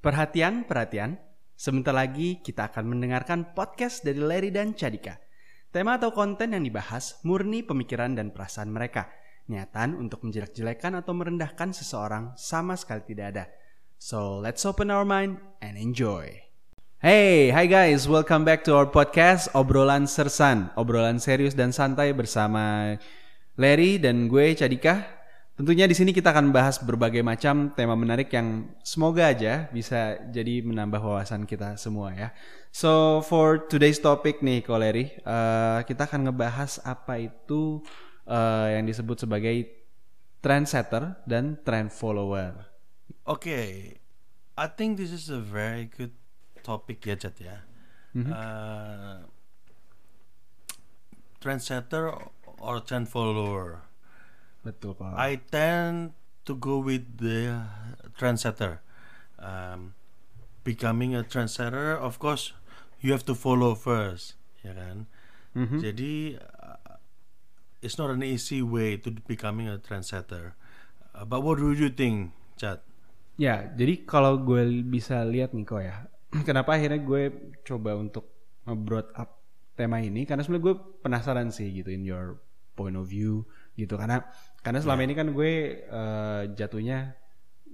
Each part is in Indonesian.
Perhatian, perhatian. Sebentar lagi kita akan mendengarkan podcast dari Larry dan Cadika. Tema atau konten yang dibahas murni pemikiran dan perasaan mereka. Niatan untuk menjelek-jelekan atau merendahkan seseorang sama sekali tidak ada. So, let's open our mind and enjoy. Hey, hi guys, welcome back to our podcast Obrolan Sersan. Obrolan serius dan santai bersama Larry dan gue Cadika. Tentunya di sini kita akan bahas berbagai macam tema menarik yang semoga aja bisa jadi menambah wawasan kita semua ya. So for today's topic nih Koleri, uh, kita akan ngebahas apa itu uh, yang disebut sebagai trendsetter dan trend follower. Oke, okay. I think this is a very good topic ya Chat ya. Mm-hmm. Uh, trendsetter or trend follower. Betul Pak. I tend to go with the trendsetter. Um, becoming a trendsetter, of course, you have to follow first, ya kan. Mm-hmm. Jadi uh, it's not an easy way to becoming a trendsetter. Uh, but what do you think, Chad? Ya, jadi kalau gue bisa lihat nih kok ya, kenapa akhirnya gue coba untuk nge up tema ini karena sebenarnya gue penasaran sih gitu in your point of view gitu karena karena selama yeah. ini kan gue uh, jatuhnya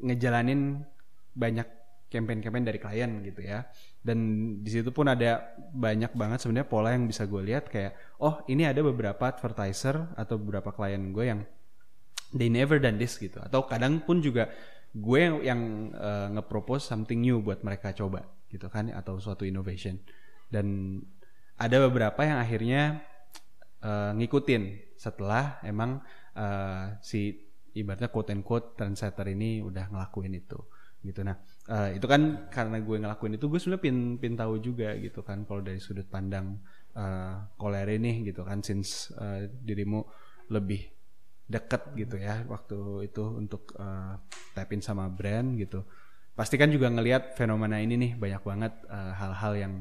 ngejalanin banyak campaign-campaign dari klien gitu ya. Dan di situ pun ada banyak banget sebenarnya pola yang bisa gue lihat kayak oh ini ada beberapa advertiser atau beberapa klien gue yang they never done this gitu. Atau kadang pun juga gue yang, yang uh, nge-propose something new buat mereka coba gitu kan atau suatu innovation. Dan ada beberapa yang akhirnya uh, ngikutin setelah emang uh, si ibaratnya quote and quote trendsetter ini udah ngelakuin itu gitu. Nah uh, itu kan karena gue ngelakuin itu gue sebenarnya pin pin tahu juga gitu kan kalau dari sudut pandang uh, kolere nih gitu kan since uh, dirimu lebih deket gitu ya waktu itu untuk uh, tapin sama brand gitu. Pasti kan juga ngelihat fenomena ini nih banyak banget hal-hal uh, yang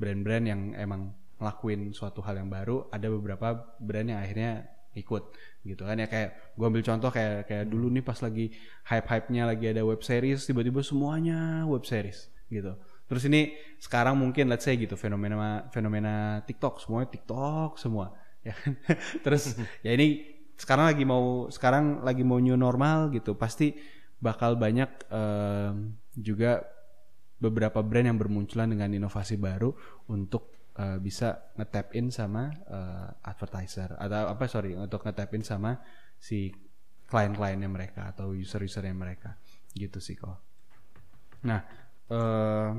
brand-brand uh, yang emang ngelakuin suatu hal yang baru ada beberapa brand yang akhirnya ikut gitu kan. Ya kayak gue ambil contoh kayak kayak dulu nih pas lagi hype hype nya lagi ada web series tiba-tiba semuanya web series gitu. Terus ini sekarang mungkin let's say gitu fenomena fenomena TikTok semuanya TikTok semua ya kan. Terus ya ini sekarang lagi mau sekarang lagi mau new normal gitu pasti bakal banyak um, juga beberapa brand yang bermunculan dengan inovasi baru untuk uh, bisa ngetap in sama uh, advertiser atau apa sorry untuk ngetap in sama si klien-kliennya mereka atau user-usernya mereka gitu sih kok. Nah, uh,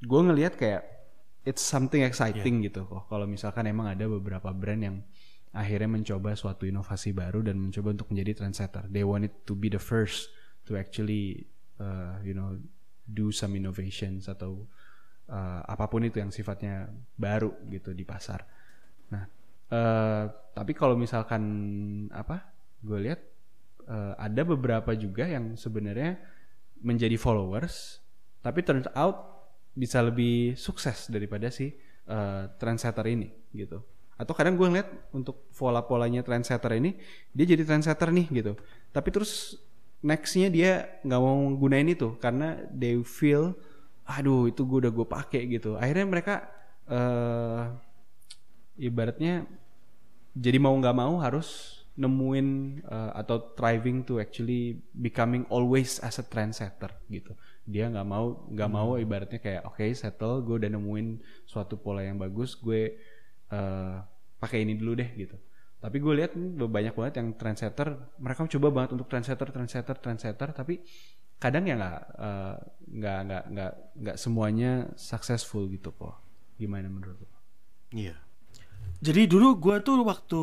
gue ngelihat kayak it's something exciting yeah. gitu kok. Kalau misalkan emang ada beberapa brand yang akhirnya mencoba suatu inovasi baru dan mencoba untuk menjadi trendsetter. They want it to be the first to actually, uh, you know, do some innovations atau uh, apa pun itu yang sifatnya baru gitu di pasar. Nah, uh, tapi kalau misalkan apa, gue lihat uh, ada beberapa juga yang sebenarnya menjadi followers, tapi turns out bisa lebih sukses daripada si uh, trendsetter ini gitu. Atau kadang gue ngeliat untuk pola-polanya trendsetter ini, dia jadi trendsetter nih gitu. Tapi terus nextnya dia nggak mau gunain itu karena they feel aduh itu gue udah gue pakai gitu. Akhirnya mereka uh, ibaratnya jadi mau nggak mau harus nemuin uh, atau thriving to actually becoming always as a trendsetter gitu. Dia nggak mau nggak hmm. mau ibaratnya kayak oke okay, settle gue udah nemuin suatu pola yang bagus gue uh, pakai ini dulu deh gitu. Tapi gue lihat banyak banget yang trendsetter. Mereka coba banget untuk trendsetter trendsetter trendsetter tapi kadang ya nggak uh, nggak nggak nggak nggak semuanya successful gitu kok gimana menurut lo? Iya. Jadi dulu gue tuh waktu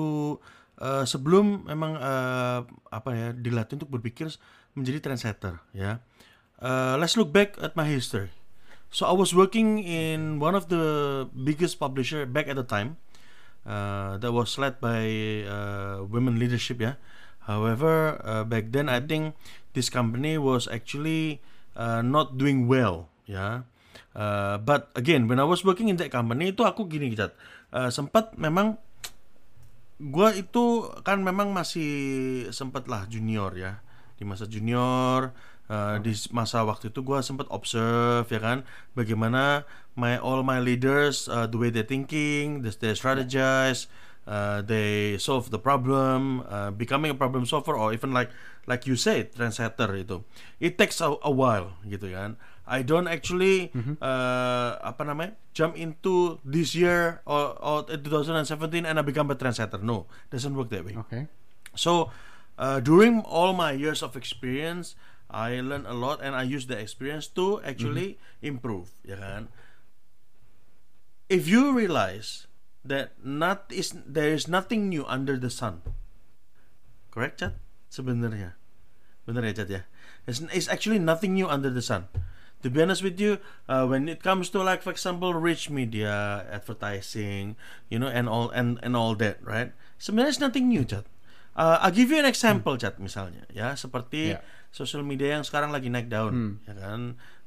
uh, sebelum memang uh, apa ya dilatih untuk berpikir menjadi trendsetter ya. Uh, let's look back at my history. So I was working in one of the biggest publisher back at the time. Uh, that was led by uh, women leadership ya. However, uh, back then I think this company was actually uh, not doing well ya. Uh, but again when I was working in that company itu aku gini gitu uh, sempat memang gue itu kan memang masih sempat lah junior ya. Di masa junior Uh, Di masa waktu itu gue sempat observe ya kan, bagaimana my all my leaders uh, the way they thinking, they, they strategize, uh, they solve the problem, uh, becoming a problem solver or even like like you said trendsetter itu. It takes a, a while gitu kan. I don't actually uh, apa namanya jump into this year or, or 2017 and I become a trendsetter. No, doesn't work that way. Oke. So uh, during all my years of experience, I learn a lot and I use the experience to actually improve, ya kan? If you realize that not is there is nothing new under the sun, correct, Chat? Sebenarnya, benar ya, Chat ya? It's, it's actually nothing new under the sun. To be honest with you, uh, when it comes to like, for example, rich media, advertising, you know, and all and and all that, right? Sebenarnya it's nothing new, Chat. Uh, I'll give you an example, Chat, misalnya, ya, seperti Ya. sosial media yang sekarang lagi naik daun, ya kan?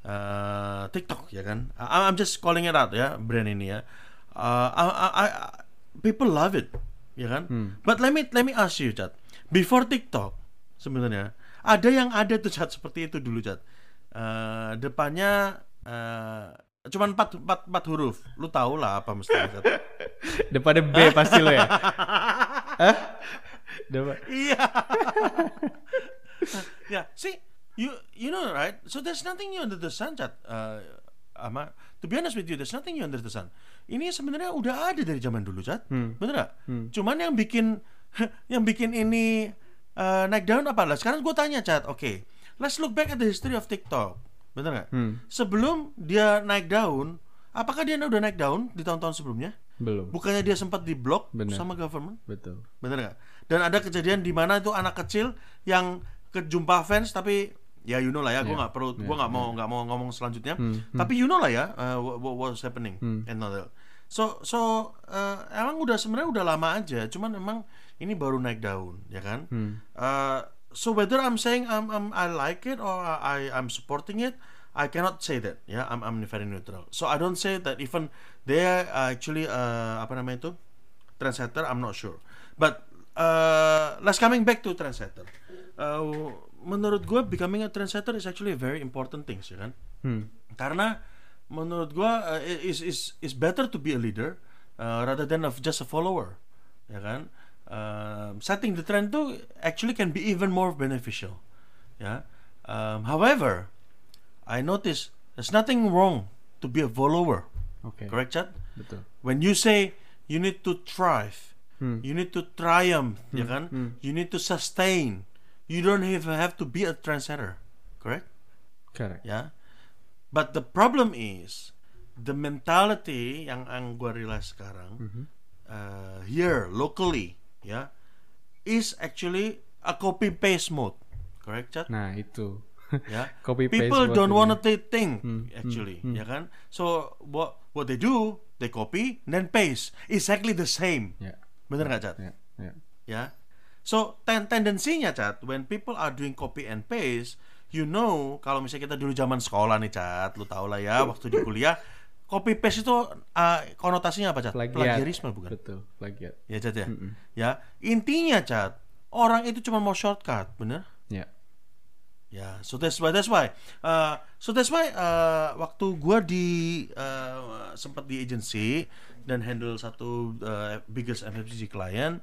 Uh, TikTok, ya kan? I- I'm just calling it out, ya, brand ini ya. Uh, I, I, I- people love it, ya kan? But let me let me ask you, Chat. Before TikTok, sebenarnya ada yang ada tuh Chat seperti itu dulu, Chat. Uh, depannya uh, cuman empat, empat, empat huruf. Lu tau lah apa mestinya, Chat. Depannya B pasti lo ya. Hah? Depan. Iya. yeah, see, you you know right. So there's nothing new under the sun, Chat. Uh, ama, to be honest with you, there's nothing new under the sun. Ini sebenarnya udah ada dari zaman dulu, Chat. Bener gak? Cuman yang bikin yang bikin ini uh, naik daun apa lah? Sekarang gue tanya, Chat. Oke, let's look back at the history of TikTok. Bener gak? Sebelum dia naik daun, apakah dia udah naik daun di tahun-tahun sebelumnya? Belum. Bukannya dia sempat di blok Bener. sama government? Betul. Bener nggak? Dan ada kejadian di mana itu anak kecil yang kejumpa fans tapi ya you know lah ya, gue Yeah, nggak perlu, gue yeah, nggak mau nggak mau ngomong selanjutnya. Hmm, Tapi you know lah ya, uh, what, what was happening Hmm. and all that. So so uh, emang udah sebenarnya udah lama aja, cuman emang ini baru naik daun, ya kan? Hmm. Uh, so whether I'm saying I'm, I'm I like it or I I'm supporting it, I cannot say that. Ya, I'm I'm very neutral. So I don't say that even they are actually uh, apa namanya itu trendsetter. I'm not sure. But uh, let's coming back to trendsetter. Uh, menurut gue becoming a trendsetter is actually a very important thing, ya kan? Hmm. Karena menurut gua uh, is is is better to be a leader uh, rather than of just a follower, ya kan? Um, setting the trend tuh actually can be even more beneficial, ya. Um, however, I notice there's nothing wrong to be a follower, Oke. correct, Chad? Betul. When you say you need to thrive, Hmm. you need to triumph, ya Hmm, kan? hmm. You need to sustain. You don't even have to be a trendsetter, correct? Correct. yeah But the problem is the mentality yang gue realize sekarang Mhm. uh, here locally ya is actually a copy paste mode, correct chat? Nah, itu. ya. Copy paste People don't ini. wanna think Hmm, actually, hmm, hmm. ya kan? So what what they do, they copy then paste exactly the same. Ya. Bener nggak chat? Ya. Ya. ya. So ten tendensinya cat when people are doing copy and paste, you know kalau misalnya kita dulu zaman sekolah nih cat, lu tau lah ya waktu di kuliah copy paste itu uh, konotasinya apa cat? Plagiat. Plagiarisme bukan? Betul, plagiat. Ya cat ya. Mm-mm. Ya intinya cat orang itu cuma mau shortcut, bener? Ya. Ya, so that's why that's why. Uh, so that's why uh, waktu gua di uh, sempat di agency dan handle satu uh, biggest FMCG client,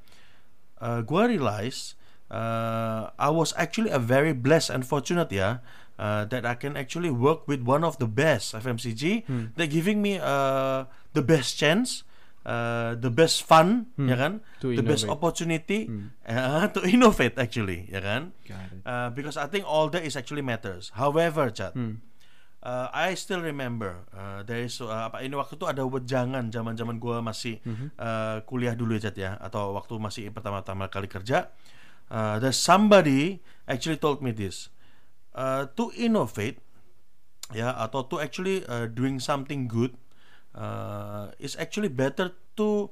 uh, gua realize uh, I was actually a very blessed and fortunate ya uh, that I can actually work with one of the best FMCG Hmm. that giving me uh, the best chance. Uh, the best fun, Hmm. ya kan? To the best innovate. opportunity Hmm. uh, to innovate actually, ya kan? Got it. Uh, because I think all that is actually matters. However, chat, Hmm. uh, I still remember uh, there is uh, apa ini waktu itu ada wejangan zaman zaman gua masih Mhm. uh, kuliah dulu ya chat ya atau waktu masih pertama-tama kali kerja. Uh, there's somebody actually told me this uh, to innovate ya atau to actually uh, doing something good uh, is actually better to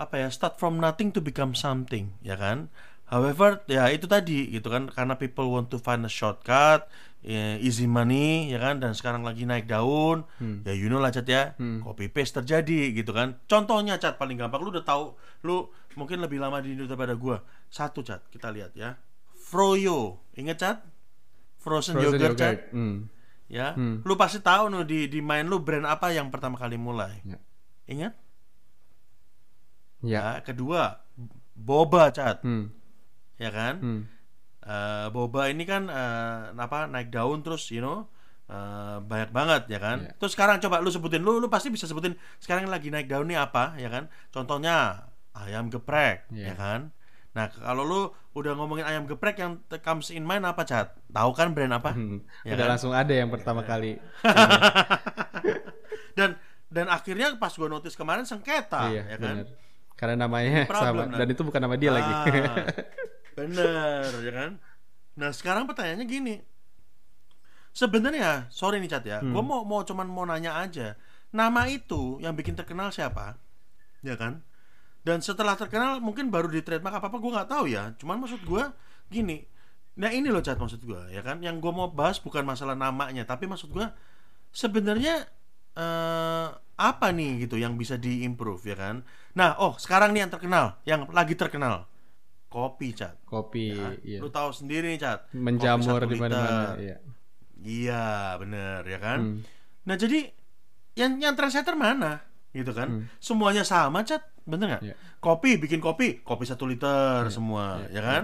apa ya start from nothing to become something ya kan? However ya itu tadi gitu kan? Karena people want to find a shortcut ya, easy money ya kan? Dan sekarang lagi naik daun Hmm. ya you know lah cat ya. Hmm. copy paste terjadi gitu kan? Contohnya cat paling gampang. Lu udah tahu lu mungkin lebih lama di Indo daripada gua. Satu cat kita lihat ya. Froyo. Inget cat frozen, Frozen yogurt, yogurt. Hmm. ya lu pasti tahu nih di di main lu brand apa yang pertama kali mulai Ya. ingat Ya. ya kedua boba cat Hmm. ya kan Hmm. Eh, boba ini kan eh, apa naik daun terus you know eh, banyak banget ya kan Iya. terus sekarang coba lu sebutin lu lu pasti bisa sebutin sekarang lagi naik daun ini apa ya kan contohnya ayam geprek Iya. ya kan nah kalau lu udah ngomongin ayam geprek yang comes in mind apa cat tahu kan brand apa Hmm. Ya Udah kan? langsung ada yang pertama kali. dan dan akhirnya pas gua notice kemarin sengketa iya, ya kan benar. Karena namanya Problem, sama nah. dan itu bukan nama dia lagi. Ah, bener ya kan nah sekarang pertanyaannya gini sebenarnya sorry nih cat ya Hmm. gue mau mau cuman mau nanya aja nama itu yang bikin terkenal siapa ya kan dan setelah terkenal mungkin baru di trademark apa apa gue nggak tahu ya. Cuman maksud gue gini. Nah ini loh cat maksud gue ya kan? Yang gue mau bahas bukan masalah namanya tapi maksud gue sebenarnya eh, apa nih gitu yang bisa diimprove ya kan? Nah oh sekarang nih yang terkenal yang lagi terkenal. Kopi cat Kopi, Ya, iya. lu tahu sendiri nih cat Menjamur di mana-mana, liter. iya. iya bener ya kan? Hmm. nah jadi yang yang trendsetter mana gitu kan? Semuanya sama cat bener nggak? Hmm. Iya. kopi bikin kopi. Kopi satu liter semua Iya, ya kan?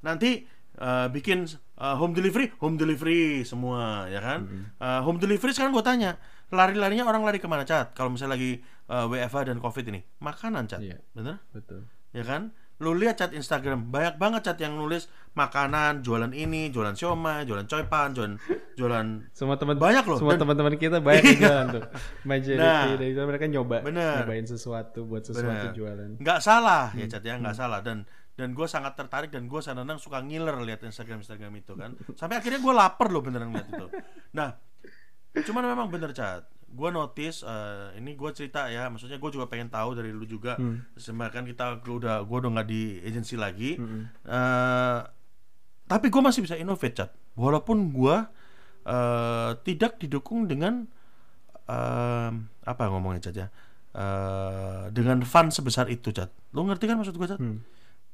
Nanti eh, bikin eh, home delivery home delivery semua ya kan? Hmm. Eh, home delivery sekarang gue tanya lari-larinya orang lari ke mana cat kalau misalnya lagi eh, WFH dan covid ini makanan cat Iya. bener? Betul. ya kan lu lihat cat Instagram banyak banget cat yang nulis makanan jualan ini jualan siomay jualan coipan jualan jualan Semua teman Banyak loh, Semua dan- teman-teman kita banyak yang jualan tuh. Majority Nah, dari itu mereka nyoba bener. nyobain sesuatu buat sesuatu Bener. jualan. nggak salah ya cat ya nggak salah. Dan dan gue sangat tertarik dan gue kadang suka ngiler lihat Instagram Instagram itu kan. Sampai akhirnya gue lapar loh beneran lihat itu. Nah cuman memang bener cat gue notice eh, ini gue cerita ya maksudnya gue juga pengen tahu dari lu juga. Kan kita gua udah gue udah nggak di agency lagi. Eh, tapi gue masih bisa innovate cat walaupun gue eh, tidak didukung dengan eh, apa ngomongnya cat ya? Eh, dengan fun sebesar itu cat lu ngerti kan maksud gue cat Hmm.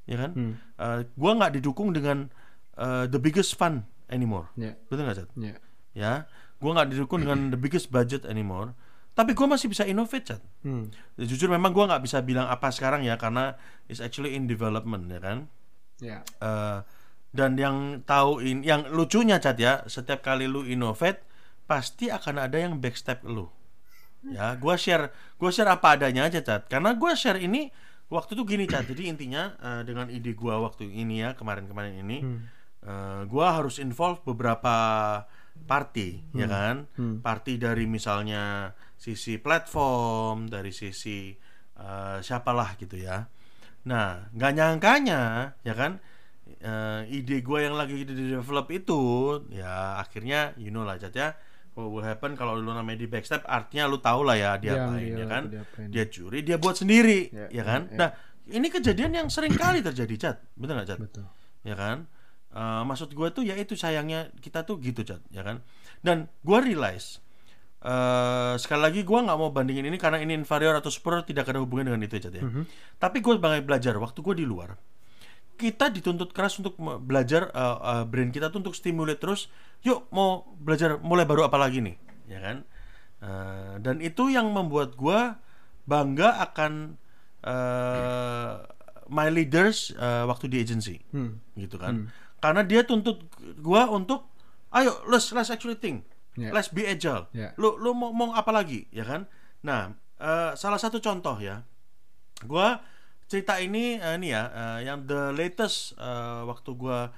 ya kan? Hmm. Eh, gue nggak didukung dengan eh, the biggest fun anymore. Ya. betul nggak cat Ya. ya gue nggak didukung dengan the biggest budget anymore. Tapi gue masih bisa innovate cat Hmm. Ya, jujur memang gue nggak bisa bilang apa sekarang ya karena it's actually in development ya kan? Ya. Eh, dan yang tahu in, yang lucunya cat ya setiap kali lu innovate pasti akan ada yang backstep lu. Ya gue share gue share apa adanya aja cat karena gue share ini waktu itu gini cat jadi intinya eh, dengan ide gue waktu ini ya kemarin-kemarin ini eh, gue harus involve beberapa party ya kan? Party dari misalnya sisi platform dari sisi eh, siapalah gitu ya. Nah nggak nyangkanya ya kan? Eh, ide gue yang lagi di develop itu ya akhirnya you know lah cat ya what will happen kalau lu namanya di backstep artinya lu tahu lah ya dia Yang apain dia- ya kan? dia apain. dia curi dia buat sendiri Ya, ya kan? ya, ya. nah ini kejadian yang sering kali terjadi cat bener nggak cat Betul. ya kan Eh, maksud gue tuh ya itu sayangnya kita tuh gitu cat ya kan? Dan gue realize eh sekali lagi gue nggak mau bandingin ini karena ini inferior atau superior tidak ada hubungan dengan itu cat ya. Tapi gue sebagai belajar waktu gue di luar kita dituntut keras untuk belajar eh, eh, brain kita tuh untuk stimulate terus yuk mau belajar mulai baru apa lagi nih? Ya kan? Eh, dan itu yang membuat gue bangga akan eh, my leaders eh, waktu di agency Hmm. gitu kan karena dia tuntut gua untuk ayo let's let's actually think Ya. let's be agile. Ya. lu lu mau mau apa lagi? Ya kan? Nah eh, salah satu contoh ya. Gua cerita ini eh, ini ya eh, yang the latest eh, waktu gua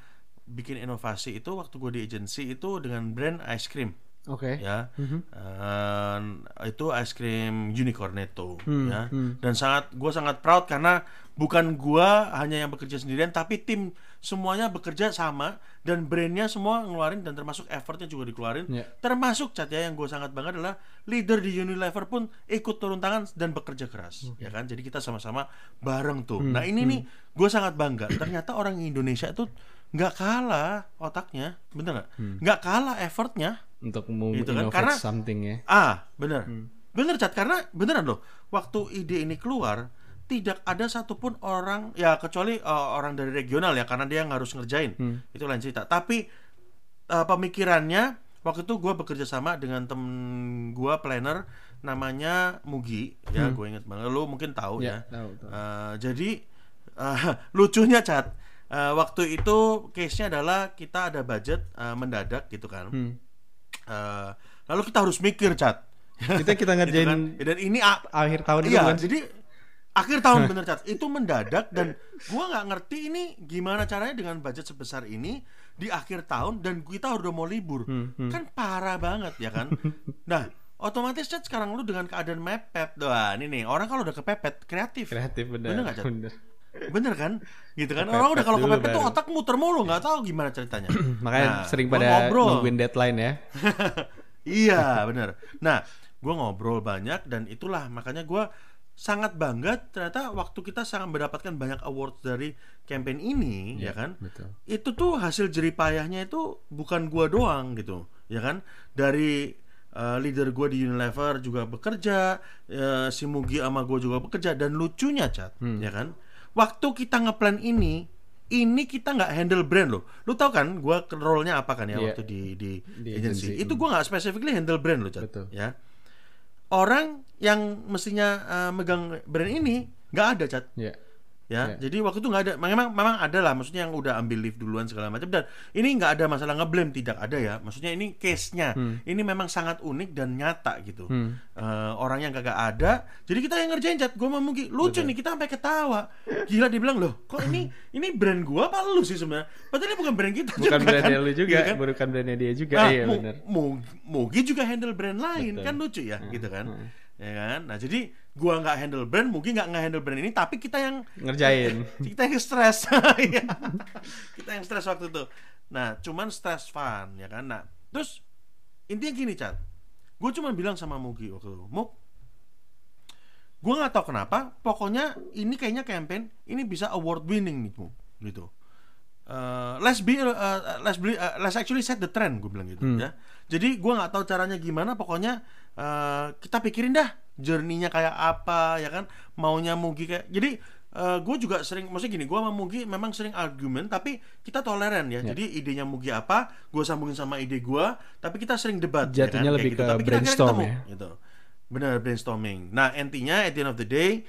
bikin inovasi itu waktu gua di agency itu dengan brand ice cream. Oke. ya. Eh, itu ice cream unicornetto Hmm, ya. hmm. dan sangat gue sangat proud karena bukan gua hanya yang bekerja sendirian tapi tim semuanya bekerja sama dan brandnya semua ngeluarin dan termasuk effortnya juga dikeluarin Ya. termasuk cat ya yang gue sangat bangga adalah leader di Unilever pun ikut turun tangan dan bekerja keras ya kan jadi kita sama-sama bareng tuh Hmm, nah ini nih gue sangat bangga ternyata orang Indonesia itu nggak kalah otaknya bener nggak Hmm. nggak kalah effortnya Untuk mau Gitu kan, karena- something ya. Ah, bener. Hmm. Bener, Cat. Karena beneran loh, waktu ide ini keluar, tidak ada satupun orang, ya kecuali uh, orang dari regional ya, karena dia yang harus ngerjain. Hmm. Itu lain cerita. Tapi eh, pemikirannya waktu itu gue bekerja sama dengan temen gue planner namanya Mugi ya gue inget banget lu mungkin tahu ya, Ya, tahu, tahu. Eh, jadi eh, lucunya cat eh, waktu itu case nya adalah kita ada budget eh, mendadak gitu kan Hmm. Eh, lalu kita harus mikir cat Kita kita Gitu ngerjain kan. dan ini akhir tahun itu Iya, kan. jadi akhir tahun bener cat itu mendadak dan gua nggak ngerti ini gimana caranya dengan budget sebesar ini di akhir tahun dan kita udah mau libur Hmm, hmm. kan parah banget ya kan nah otomatis cat sekarang lu dengan keadaan mepet doa ini nih orang kalau udah kepepet kreatif Kreatif bener. Bener nggak, Cat? Bener. bener kan gitu kan Kepepet orang udah kalau kepepet tuh otak muter mulu nggak tahu gimana ceritanya Makanya Nah, sering pada ngobrol. nungguin deadline ya. iya bener nah gue ngobrol banyak dan itulah makanya gue sangat bangga ternyata waktu kita sangat mendapatkan banyak awards dari campaign ini ya kan Betul. itu tuh hasil jeripayahnya itu bukan gua doang gitu ya kan dari uh, leader gua di Unilever juga bekerja uh, si Mugi sama gua juga bekerja dan lucunya cat Hmm. ya kan waktu kita ngeplan ini ini kita nggak handle brand loh lu tahu kan gua role-nya apa kan ya Iya. waktu di di, Di agency. agency, itu gua nggak specifically handle brand loh cat Betul. ya orang yang mestinya uh, megang brand ini nggak ada cat Ya. ya Ya. jadi waktu itu nggak ada. Memang memang ada lah. Maksudnya yang udah ambil lift duluan segala macam. Dan ini nggak ada masalah. Ngeblame tidak ada ya. Maksudnya ini case nya ini memang sangat unik dan nyata gitu. Hmm. Eh, orang yang kagak ada. Jadi kita yang ngerjain chat. Gue mau Mugi lucu nih. Kita sampai ketawa. Gila dia bilang loh kok ini ini brand gua apa lu sih sebenarnya? Padahal ini bukan brand kita Bukan juga brandnya kan? lu juga, Gitu kan? bukan brandnya dia juga. Nah, iya Mu- benar. Mu- Mugi juga handle brand lain. Betul. Hmm, kan lucu ya gitu kan ya kan? Nah jadi gua nggak handle brand Mugi nggak nge-handle brand ini tapi kita yang Ngerjain. kita yang stres Iya. kita yang stres waktu itu. Nah cuman stres fun ya kan? Nah terus intinya gini cat gue cuma bilang sama Mugi waktu itu Mug gue nggak tahu kenapa pokoknya ini kayaknya campaign ini bisa award winning nih Mug gitu Eh, let's be uh, let's be uh, let's actually set the trend gue bilang gitu Hmm. ya jadi gue nggak tahu caranya gimana pokoknya eh, kita pikirin dah journey-nya kayak apa ya kan maunya Mugi kayak jadi gue juga sering maksudnya gini gue sama Mugi memang sering argumen tapi kita toleran ya Ya. jadi idenya Mugi apa gue sambungin sama ide gue tapi kita sering debat ya Jatuhnya kan? lebih Kayak gitu. ke Tapi kita akhirnya brainstorm ketemu, ya. gitu benar brainstorming nah intinya at the end of the day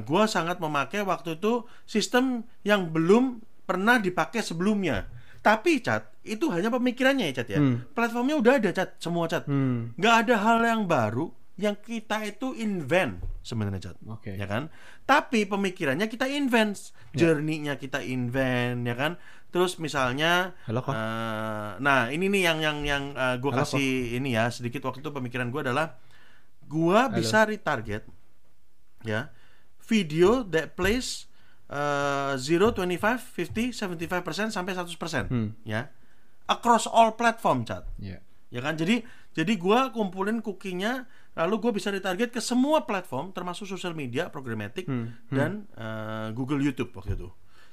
gue sangat memakai waktu itu sistem yang belum pernah dipakai sebelumnya tapi cat itu hanya pemikirannya ya cat ya Hmm. platformnya udah ada cat semua cat Hmm. nggak ada hal yang baru yang kita itu invent sebenarnya cat Oke. ya kan tapi pemikirannya kita invent Ya. journey-nya kita invent ya kan terus misalnya Halo kok. eh, nah ini nih yang yang yang gue Halo, kasih ini ya sedikit waktu itu pemikiran gue adalah gue bisa retarget ya video that plays uh, 0, 25, 50, 75% sampai 100% Hmm. ya. Across all platform chat. Ya. ya kan? Jadi jadi gua kumpulin cookie-nya lalu gue bisa ditarget ke semua platform termasuk sosial media programmatic Hmm, dan uh, Google YouTube waktu itu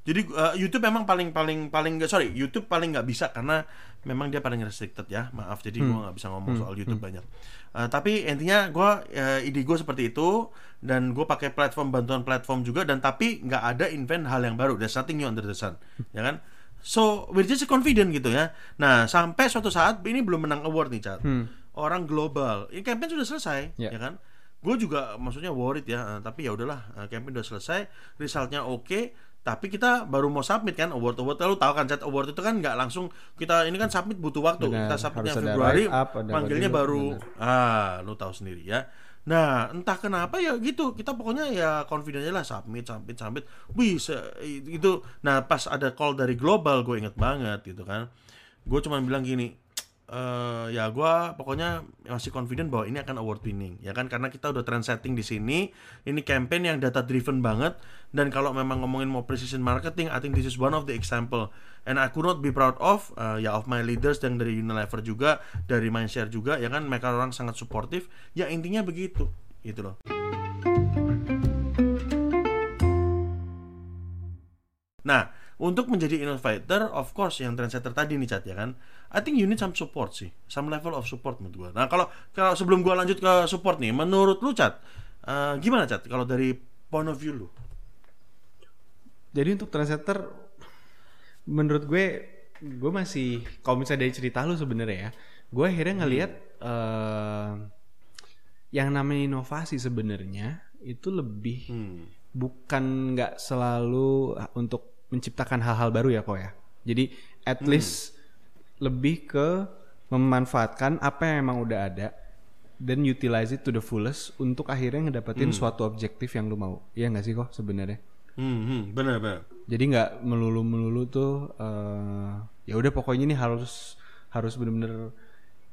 jadi uh, YouTube memang paling paling paling nggak sorry YouTube paling nggak bisa karena memang dia paling restricted ya maaf. Jadi Hmm. gua nggak bisa ngomong soal YouTube banyak. Uh, tapi intinya gua uh, ide gue seperti itu dan gue pakai platform bantuan platform juga dan tapi nggak ada invent hal yang baru. There's nothing new under the sun ya kan? So we're just confident gitu ya. Nah sampai suatu saat ini belum menang award nih cat. Hmm. orang global. Ini campaign sudah selesai Ya. ya kan? Gue juga maksudnya worried ya eh, tapi ya udahlah eh, campaign udah selesai resultnya oke tapi kita baru mau submit kan award award lalu tahu kan chat award itu kan nggak langsung kita ini kan submit butuh waktu. Benar, kita submitnya Februari up, panggilnya baru dulu, ah lu tahu sendiri ya. Nah entah kenapa ya gitu. Kita pokoknya ya confident aja lah submit submit submit. Bisa itu. Nah pas ada call dari global gue inget banget gitu kan. Gue cuma bilang gini eh ya gue pokoknya masih confident bahwa ini akan award winning ya kan? Karena kita udah trend setting di sini ini campaign yang data driven banget. Dan kalau memang ngomongin mau precision marketing I think this is one of the example. And I could not be proud of eh, ya of my leaders yang dari Unilever juga dari Mindshare juga ya kan? Mereka orang sangat suportif ya intinya begitu. Gitu loh. Nah, untuk menjadi innovator, of course yang trendsetter tadi nih Cat ya kan. I think you need some support sih, some level of support menurut gua. Nah, kalau kalau sebelum gua lanjut ke support nih, menurut lu Cat, eh, gimana Cat kalau dari point of view lu? Jadi untuk trendsetter menurut gue gue masih kalau misalnya dari cerita lu sebenarnya ya gue akhirnya ngelihat eh, yang namanya inovasi sebenarnya itu lebih Hmm. bukan nggak selalu untuk menciptakan hal-hal baru ya kok ya jadi at least lebih ke memanfaatkan apa yang emang udah ada dan utilize it to the fullest untuk akhirnya ngedapetin suatu objektif yang lu mau. Iya nggak sih kok sebenarnya? Hmm, hmm, benar benar. jadi nggak melulu melulu tuh eh, ya udah pokoknya ini harus harus bener-bener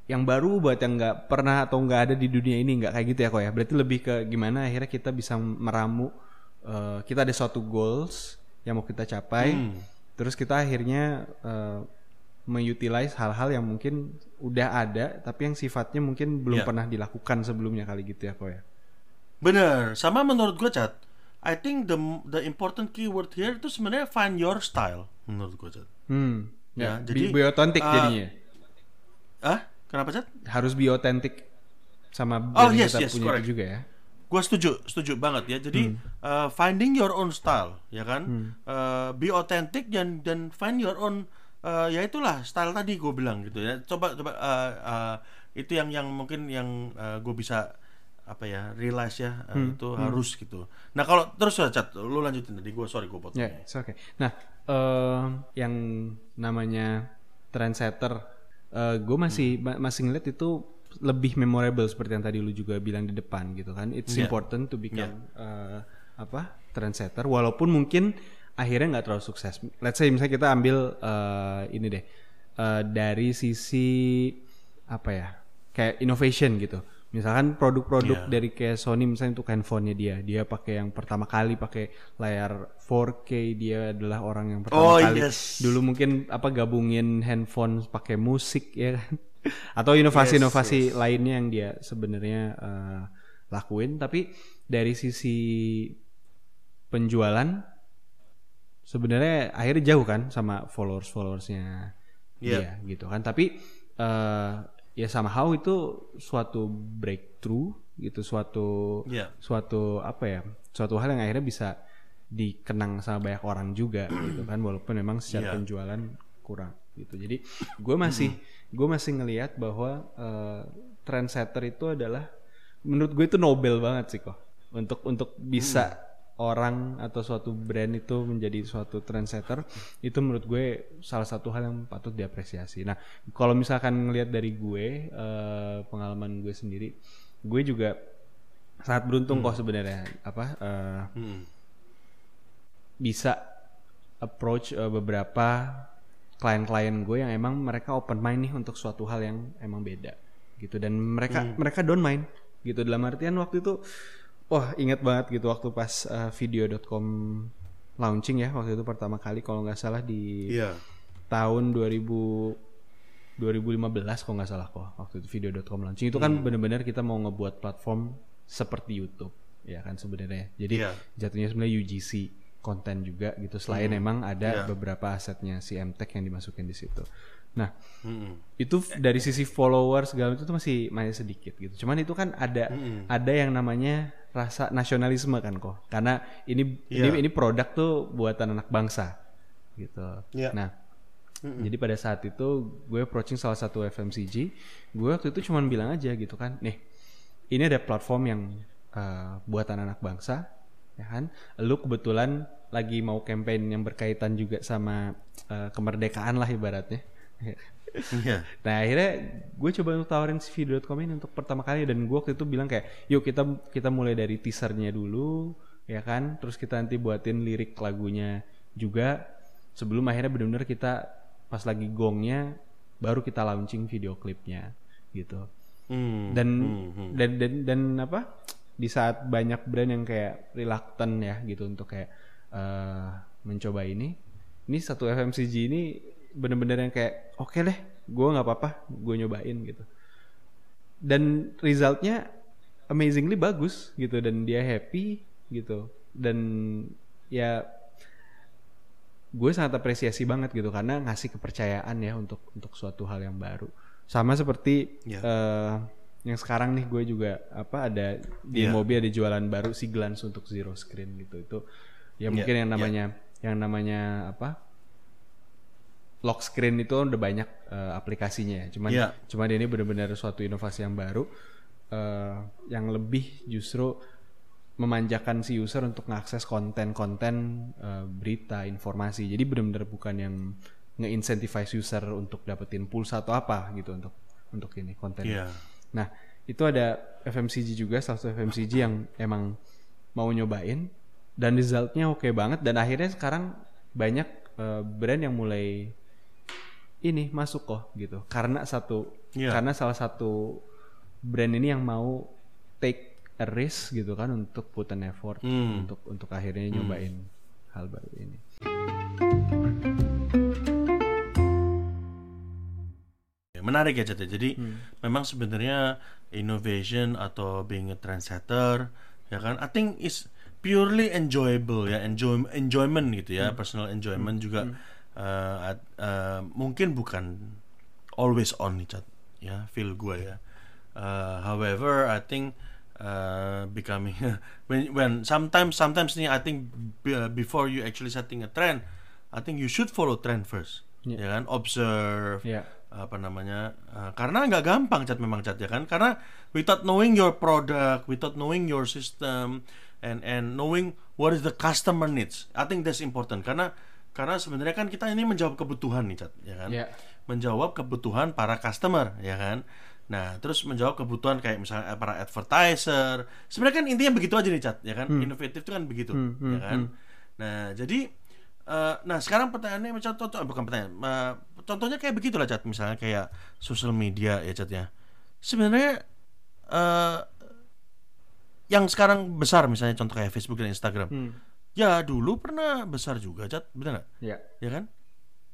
yang baru buat yang nggak pernah atau nggak ada di dunia ini nggak kayak gitu ya kok ya. Berarti lebih ke gimana akhirnya kita bisa meramu eh, kita ada suatu goals yang mau kita capai. Terus kita akhirnya eh, mengutilize hal-hal yang mungkin udah ada tapi yang sifatnya mungkin belum Ya. pernah dilakukan sebelumnya kali gitu ya kok ya Benar. Sama menurut gue Chat. I think the the important keyword here itu sebenarnya find your style menurut gue Chat. hmm Ya, ya, jadi, authentic uh, jadinya Ah, kenapa Chat? harus be authentic sama Oh, yes, kita yes, punya correct. itu juga ya. Gue setuju, setuju banget ya. Jadi uh, finding your own style, ya kan? Uh, be authentic dan dan find your own, uh, ya itulah style tadi gue bilang gitu ya. Coba coba uh, uh, itu yang yang mungkin yang gue bisa apa ya realize ya uh, itu harus gitu. Nah kalau terus ya Cat, lu lanjutin tadi gue sorry gue potong. Ya, it's okay. Nah, eh, yang namanya trendsetter, gue masih ma- masih ngeliat itu lebih memorable seperti yang tadi lu juga bilang di depan gitu kan. It's Yeah. important to become eh, apa trendsetter, walaupun mungkin akhirnya nggak terlalu sukses. Let's say misalnya kita ambil eh, ini deh eh, dari sisi apa ya, kayak innovation gitu. Misalkan produk-produk Yeah. dari kayak Sony misalnya untuk handphonenya dia, dia pakai yang pertama kali pakai layar 4K, dia adalah orang yang Oh, pertama kali yes. dulu mungkin apa gabungin handphone pakai musik ya kan, atau inovasi-inovasi lainnya yang dia sebenarnya eh, lakuin, tapi dari sisi penjualan sebenarnya akhirnya jauh kan sama followers followersnya dia gitu kan tapi eh, ya somehow itu suatu breakthrough gitu suatu Iya. suatu apa ya suatu hal yang akhirnya bisa dikenang sama banyak orang juga gitu kan walaupun memang secara Iya. penjualan kurang gitu jadi gue masih gue masih ngelihat bahwa eh, trendsetter itu adalah menurut gue itu nobel banget sih kok untuk untuk bisa orang atau suatu brand itu menjadi suatu trendsetter itu menurut gue salah satu hal yang patut diapresiasi. Nah kalau misalkan ngelihat dari gue eh, pengalaman gue sendiri, gue juga sangat beruntung kok sebenarnya apa eh, Hmm. bisa approach eh, beberapa klien-klien gue yang emang mereka open mind nih untuk suatu hal yang emang beda gitu dan mereka mereka don't mind gitu dalam artian waktu itu wah inget banget gitu waktu pas eh, video.com launching ya waktu itu pertama kali kalau nggak salah di Iya. tahun 2000 2015 kalau nggak salah kok waktu itu video.com launching itu kan benar-benar kita mau ngebuat platform seperti YouTube ya kan sebenarnya jadi Iya. jatuhnya sebenarnya UGC konten juga gitu selain emang ada Iya. beberapa asetnya si MTech yang dimasukin di situ nah Hmm. itu dari sisi followers segala itu tuh masih masih sedikit gitu. Cuman itu kan ada ada yang namanya rasa nasionalisme kan kok. Karena ini Iya. ini ini produk tuh buatan anak bangsa gitu. Iya. Nah, jadi pada saat itu gue approaching salah satu FMCG, gue waktu itu cuman bilang aja gitu kan, nih ini ada platform yang eh, buatan anak bangsa, ya kan? Lu kebetulan lagi mau campaign yang berkaitan juga sama eh, kemerdekaan lah ibaratnya. Iya. Nah akhirnya gue coba untuk tawarin si video.com ini untuk pertama kali dan gue waktu itu bilang kayak yuk kita kita mulai dari teasernya dulu ya kan terus kita nanti buatin lirik lagunya juga sebelum akhirnya benar-benar kita pas lagi gongnya baru kita launching video klipnya gitu Hmm. dan dan dan dan apa di saat banyak brand yang kayak reluctant ya gitu untuk kayak eh, mencoba ini ini satu FMCG ini bener-bener yang kayak oke deh gue nggak apa-apa gue nyobain gitu. Dan resultnya amazingly bagus gitu. Dan dia happy gitu. Dan ya gue sangat apresiasi banget gitu. Karena ngasih kepercayaan ya untuk untuk suatu hal yang baru. Sama seperti Ya. eh, yang sekarang nih gue juga apa ada di Iya. mobil ada jualan baru si glance untuk zero screen gitu. Itu ya mungkin Iya, yang namanya yang namanya apa lock screen itu udah banyak eh, aplikasinya ya. Cuman Iya. cuman ini benar-benar suatu inovasi yang baru eh, yang lebih justru memanjakan si user untuk mengakses konten-konten eh, berita, informasi. Jadi benar-benar bukan yang nge-incentivize user untuk dapetin pulsa atau apa gitu untuk untuk ini konten. Iya. Nah, itu ada FMCG juga, salah satu FMCG yang emang mau nyobain dan resultnya oke banget dan akhirnya sekarang banyak eh, brand yang mulai ini masuk kok gitu karena satu Iya. karena salah satu brand ini yang mau take a risk gitu kan untuk put an effort Hmm. untuk untuk akhirnya nyobain hal baru ini. Ya, Menarik ya ya. Jadi memang sebenarnya innovation atau being a trendsetter ya kan I think is purely enjoyable ya enjoy enjoyment gitu ya personal enjoyment juga uh, at- uh, mungkin bukan always on nih Chat. Ya feel gue ya. Uh, however I think uh, becoming when when sometimes sometimes nih I think be- before you actually setting a trend I think you should follow trend first. Yeah. ya kan? Observe Ya. apa namanya uh, karena nggak gampang cat memang cat ya kan? Karena without knowing your product without knowing your system and and knowing what is the customer needs I think that's important. Karena karena sebenarnya kan kita ini menjawab kebutuhan nih cat ya kan? Ya. menjawab kebutuhan para customer ya kan? Nah terus menjawab kebutuhan kayak misalnya para advertiser. Sebenarnya kan intinya begitu aja nih cat ya kan? Inovatif itu kan begitu ya kan? nah jadi eh, nah sekarang pertanyaannya macam contoh eh, bukan pertanyaan eh, contohnya kayak begitulah cat misalnya kayak sosial media ya cat ya. Sebenarnya eh yang sekarang besar misalnya contoh kayak Facebook dan Instagram. Hmm. Ya dulu pernah besar juga cat benar nggak? Ya. ya kan?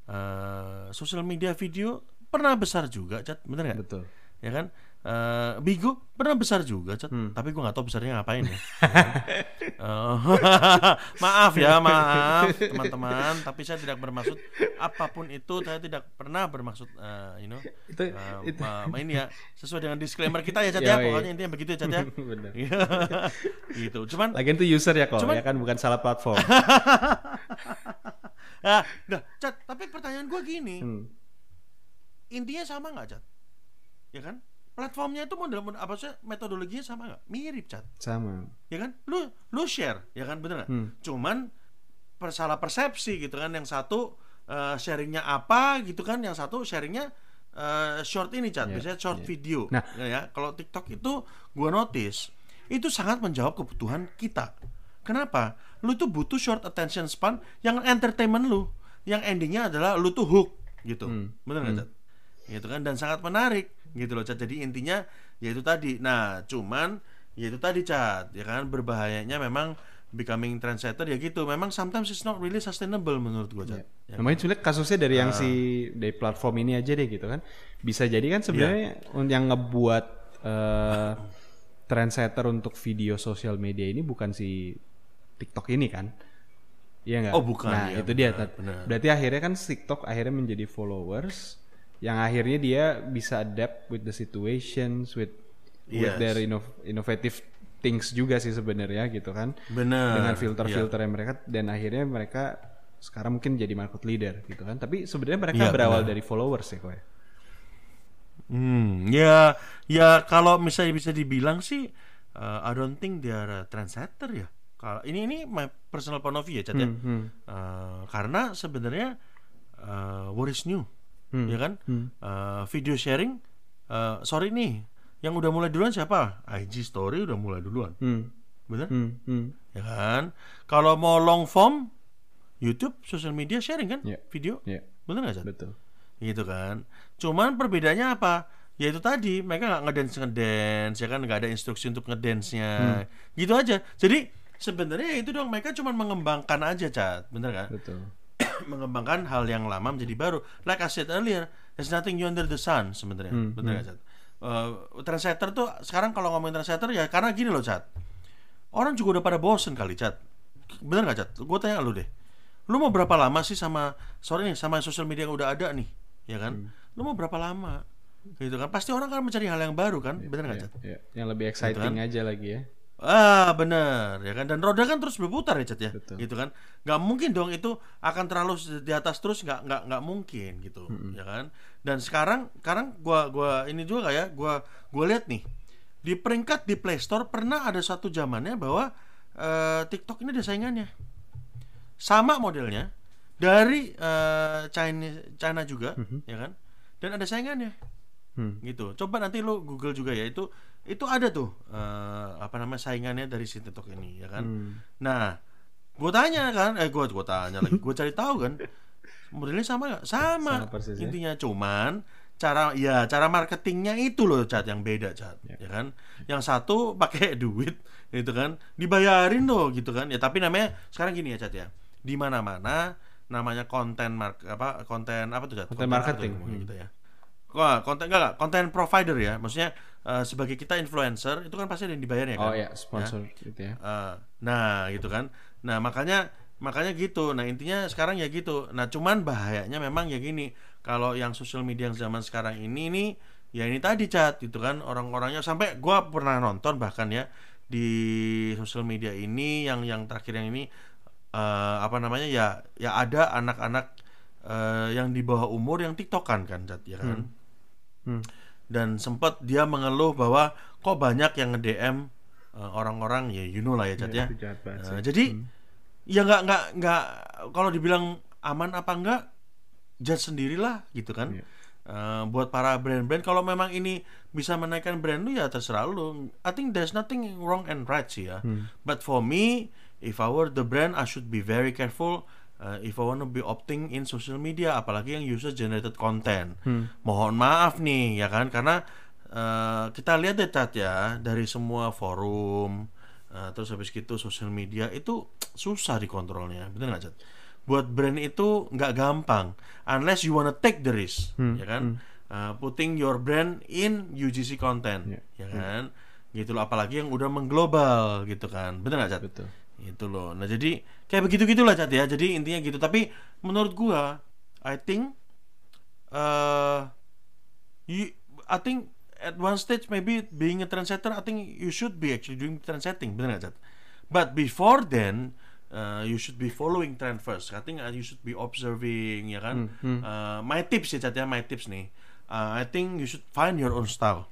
Eh sosial media video pernah besar juga cat bener nggak? Betul. ya kan Eh Bigo pernah besar juga cat Hmm. tapi gua nggak tahu besarnya ngapain ya. Eh, maaf ya maaf teman-teman. Tapi saya tidak bermaksud apa pun itu saya tidak pernah bermaksud eh, you know Itu- eh, itu- ma- ma- ini ya sesuai dengan disclaimer kita ya cat ya. Pokoknya intinya begitu ya cat ya. Bener. gitu. Cuman Lagian tuh user ya kok, Cuman- ya kan? Bukan salah platform. ah nah cat tapi pertanyaan gua gini. Hmm. intinya sama nggak cat ya kan platformnya itu model model- apa sih metodologinya sama nggak? Mirip cat Sama. ya kan? Lu lu share ya kan? Bener nggak? Hmm. cuman salah persepsi gitu kan yang satu eh, sharingnya apa gitu kan yang satu sharingnya eh, short ini cat Iya, biasanya short iya. video. Nah. ya, ya. Kalau TikTok itu gua notice itu sangat menjawab kebutuhan kita. Kenapa? Lu tuh butuh short attention span yang entertainment lu. Yang endingnya adalah lu tuh hook gitu. Hmm. bener nggak cat gitu kan? Dan sangat menarik gitu loh cat jadi intinya yaitu tadi nah cuman yaitu tadi cat ya kan berbahayanya memang becoming trendsetter ya gitu memang sometimes it's not really sustainable menurut gua cat ya. Namanya sebenarnya kasusnya dari yang Ah. si dari platform ini aja deh gitu kan. Bisa jadi kan sebenarnya Iya. yang ngebuat eh, trendsetter untuk video sosial media ini bukan si TikTok ini kan. Iya nggak? Oh, bukan, Nah iya, itu dia. benar, Tat. benar. Berarti akhirnya kan TikTok akhirnya menjadi followers yang akhirnya dia bisa adapt with the situations with with Yes. their innov- innovative things juga sih sebenarnya gitu kan benar dengan filter-filter yang mereka dan akhirnya mereka sekarang mungkin jadi market leader gitu kan tapi sebenarnya mereka Iya, berawal benar. dari followers ya kok ya Hmm, ya, ya kalau misalnya bisa dibilang sih, uh, I don't think they are a trendsetter ya. Kalau ini ini my personal point of view ya, Cat ya. Hmm, hmm. Uh, karena sebenarnya uh, what is new, Hmm, ya kan? hmm. Uh, video sharing, uh, sorry nih, yang udah mulai duluan siapa? IG story udah mulai duluan, Hmm, bener? hmm, hmm. Ya kan? Kalau mau long form, YouTube, social media sharing kan, Iya. video, ya bener nggak Cat? betul gitu kan cuman perbedaannya apa ya itu tadi mereka nggak ngedance ngedance ya kan nggak ada instruksi untuk ngedance nya Hmm. gitu aja jadi sebenarnya ya itu dong mereka cuma mengembangkan aja cat bener kan betul mengembangkan hal yang lama menjadi baru. Like I said earlier there's nothing new under the sun sebenarnya. Hmm, bener nggak cat Eh, trendsetter tuh sekarang kalau ngomongin trendsetter ya karena gini loh cat orang juga udah pada bosen kali cat bener nggak cat gue tanya lu deh. Lu mau berapa lama sih sama sorry nih sama sosial media yang udah ada nih? Ya kan? Hmm. lu mau berapa lama? Gitu kan? Pasti orang kan mencari hal yang baru kan? Bener nggak ya, cat ya. yang lebih exciting aja lagi ya Ah bener ya kan? Dan roda kan terus berputar ya Cat ya? Betul. gitu kan? Nggak mungkin dong itu akan terlalu di atas terus nggak nggak nggak mungkin gitu ya kan? Dan sekarang sekarang gua gua ini juga kayak gua gua lihat nih di peringkat di Play Store pernah ada satu zamannya bahwa eh, TikTok ini ada saingannya. Sama modelnya dari eh, China China juga ya kan? Dan ada saingannya. Hmm. gitu. Coba nanti lu Google juga ya itu itu ada tuh eh, apa namanya saingannya dari si TikTok ini ya kan Hmm. nah gue tanya kan eh gue gue tanya lagi gue cari tahu kan modelnya sama nggak sama, Sama persis ya. intinya cuman cara ya cara marketingnya itu loh cat yang beda cat ya, kan yang satu pakai duit gitu kan dibayarin loh gitu kan ya tapi namanya sekarang gini ya cat ya di mana mana namanya konten mark apa konten apa tuh cat Konten tuh marketing. ngomongnya Hmm. gitu ya Wah, konten enggak, enggak, konten provider ya. Maksudnya eh, sebagai kita influencer itu kan pasti ada yang dibayar ya kan? Oh ya, sponsor gitu ya. Eh, nah, gitu kan. Nah, makanya makanya gitu. Nah, intinya sekarang ya gitu. Nah, cuman bahayanya memang ya gini. Kalau yang sosial media yang zaman sekarang ini nih ya ini tadi cat gitu kan orang-orangnya sampai gua pernah nonton bahkan ya di sosial media ini yang yang terakhir yang ini eh, apa namanya ya ya ada anak-anak eh, yang di bawah umur yang tiktokan kan cat ya kan Hmm. Dan sempat dia mengeluh bahwa kok banyak yang nge-DM eh, orang-orang ya you know lah ya ya. itu jahat banget Eh, sih. jadi ya nggak nggak nggak kalau dibilang aman apa enggak judge sendirilah gitu kan. Iya. Eh, buat para brand-brand kalau memang ini bisa menaikkan brand lu ya terserah lu. I think there's nothing wrong and right sih ya. Hmm. But for me, if I were the brand, I should be very careful. Uh, if I want to be opting in social media, apalagi yang user generated content. Hmm. Mohon maaf nih, ya kan? Karena uh, kita lihat deh Tat ya dari semua forum, uh, terus habis gitu social media itu susah dikontrolnya, bener nggak Cat? Buat brand itu nggak gampang, unless you wanna take the risk, Hmm, ya kan? Uh, putting your brand in UGC content, Ya, ya kan? Gitu loh, apalagi yang udah mengglobal gitu kan, bener nggak Cat? Betul. Itu loh. Nah, jadi kayak begitu gitulah Cat ya. Jadi intinya gitu. Tapi menurut gua I think uh, you, I think at one stage maybe being a trendsetter I think you should be actually doing trendsetting, benar nggak Cat? But before then uh, you should be following trend first. I think uh, you should be observing ya kan. Hmm, hmm. Uh, my tips ya Cat ya, my tips nih. Uh, I think you should find your own style.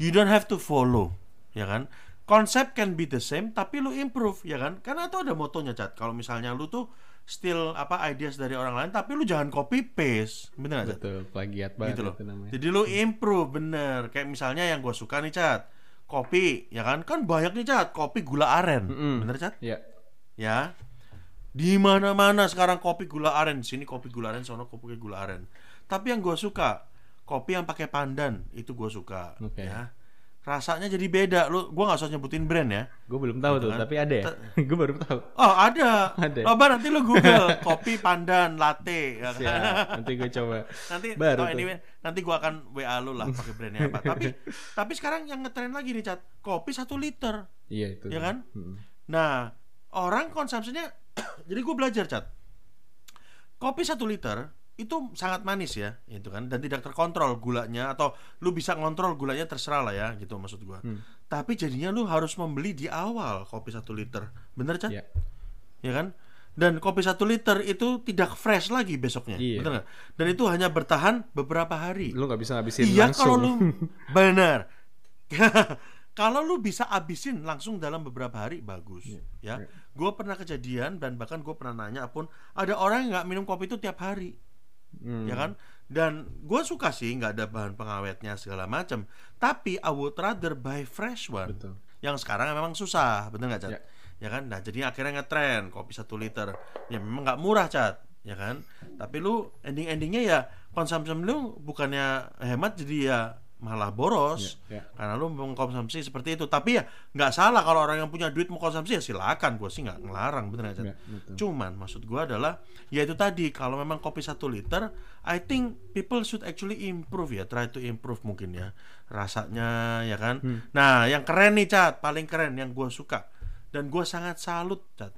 You don't have to follow, ya kan? Konsep can be the same, tapi lu improve, ya kan? Karena itu ada motonya, Cat. Kalau misalnya lu tuh still apa ideas dari orang lain, tapi lu jangan copy paste, bener gak, Cat? Betul, plagiat banget Gitu loh. itu namanya. Jadi lu improve, bener. Kayak misalnya yang gue suka nih, Cat. Kopi, ya kan? Kan banyak nih, Cat. Kopi gula aren, Mm-mm. bener, Cat? Ya. ya di mana mana sekarang kopi gula aren sini kopi gula aren sono kopi gula aren tapi yang gue suka kopi yang pakai pandan itu gue suka Oke. ya rasanya jadi beda lu gue nggak usah nyebutin brand ya Gue belum tahu Gitu tuh, kan. tapi ada ya. Gue baru tahu. oh ada Ada. coba nanti lu google kopi pandan latte ya kan? Siap. Nanti gue coba. nanti Baru oh, anyway, nanti gua akan WA lu lah pakai brandnya apa tapi tapi sekarang yang ngetren lagi nih cat kopi satu liter Iya itu. Ya kan? Hmm. Nah, orang konsumsinya jadi gue belajar cat. Kopi satu liter itu sangat manis ya, itu kan, dan tidak terkontrol gulanya atau lu bisa ngontrol gulanya terserah lah ya, gitu maksud gua. Hmm. Tapi jadinya lu harus membeli di awal kopi satu liter, bener cat? Iya. Ya kan? Dan kopi satu liter itu tidak fresh lagi besoknya, Iya. bener nggak? Dan itu hanya bertahan beberapa hari. Lu nggak bisa ngabisin Iya langsung. kalau lu benar. kalau lu bisa abisin langsung dalam beberapa hari bagus Iya, ya. iya. Gue pernah kejadian dan bahkan gue pernah nanya pun ada orang yang nggak minum kopi itu tiap hari, Hmm. ya kan? Dan gue suka sih nggak ada bahan pengawetnya segala macam. Tapi I would rather buy fresh one. Betul. Yang sekarang memang susah, bener nggak cat? Ya. Ya kan? Nah jadi akhirnya ngetren kopi satu liter. Ya memang nggak murah cat, ya kan? Tapi lu ending-endingnya ya konsumsi lu bukannya hemat jadi ya malah boros Ya, ya. karena lu mengkonsumsi seperti itu tapi ya nggak salah kalau orang yang punya duit mau konsumsi ya silakan gue sih nggak ngelarang bener Cat? Ya, betul. cuman maksud gue adalah ya itu tadi kalau memang kopi satu liter I think people should actually improve ya try to improve mungkin ya rasanya ya kan Hmm. nah yang keren nih cat paling keren yang gue suka dan gue sangat salut cat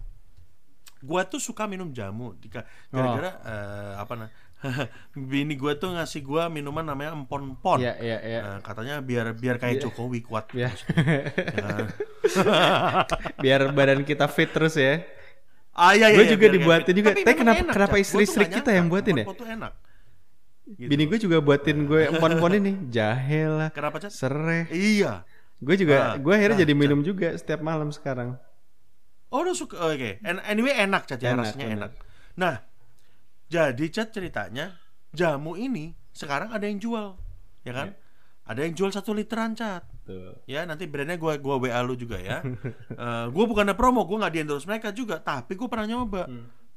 gue tuh suka minum jamu jika gara-gara eh, apa nah bini gue tuh ngasih gue minuman namanya empon-pon. Iya, iya, iya. Nah, katanya biar biar kayak Jokowi kuat. Ya. Biar badan kita fit terus ya. Ah iya iya. Gue iya, juga dibuatin juga. Tapi Tapi kenapa enak, kenapa tuh nggak kita nyangka yang buatin ya? tuh enak. Gitu. Bini gue juga buatin gue empon-empon ini. Jahe lah, Kenapa Cat? sereh. Iya. Gue juga, Ah, gue akhirnya nah, jadi minum juga setiap malam sekarang. Oh lu suka Oke, An- anyway enak Cat ya Enak, rasanya bener. enak. Nah, jadi Cat ceritanya jamu ini sekarang ada yang jual, ya kan? Ada yang jual satu literan Cat. Tuh. Ya nanti brandnya gua gua WA lu juga ya. Eh gua bukannya promo, gua nggak di endorse mereka juga, tapi gua pernah nyoba.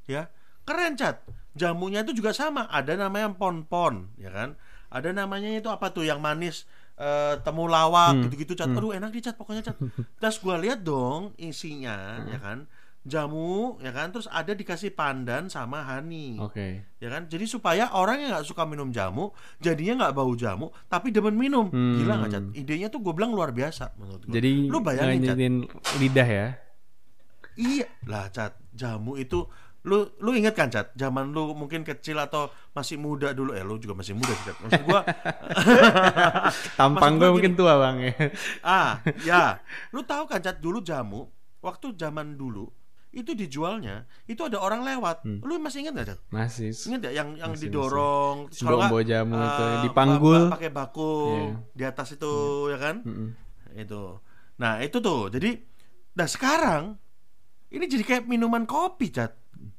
Ya keren Cat. Jamunya itu juga sama, ada namanya pon-pon, ya kan? Ada namanya itu apa tuh yang manis eh, temulawak gitu-gitu Cat. Aduh enak nih Cat pokoknya Cat. Terus gua lihat dong isinya, ya kan? Jamu, ya kan? Terus ada dikasih pandan sama honey. Oke. ya kan? Jadi supaya orang yang nggak suka minum jamu jadinya nggak bau jamu tapi demen minum. Hmm. gila nggak cat idenya tuh gue bilang luar biasa menurut gue Jadi lu bayangin cat lidah ya. iya. Lah cat jamu itu lu lu inget kan cat zaman lu mungkin kecil atau masih muda dulu. Eh lu juga masih muda sih, cat maksud gua Tampang Maksud gue gua mungkin tua bang ya. ah ya. Lu tahu kan cat dulu jamu waktu zaman dulu itu dijualnya itu ada orang lewat. Lu masih inget nggak Masih. Ingat ya yang yang Masih, didorong? nggak, bawa jamu itu, eh, dipanggul. pakai bakul Iya. di atas itu ya kan? Mm-mm. itu. Nah itu tuh. Jadi nah sekarang ini jadi kayak minuman kopi cat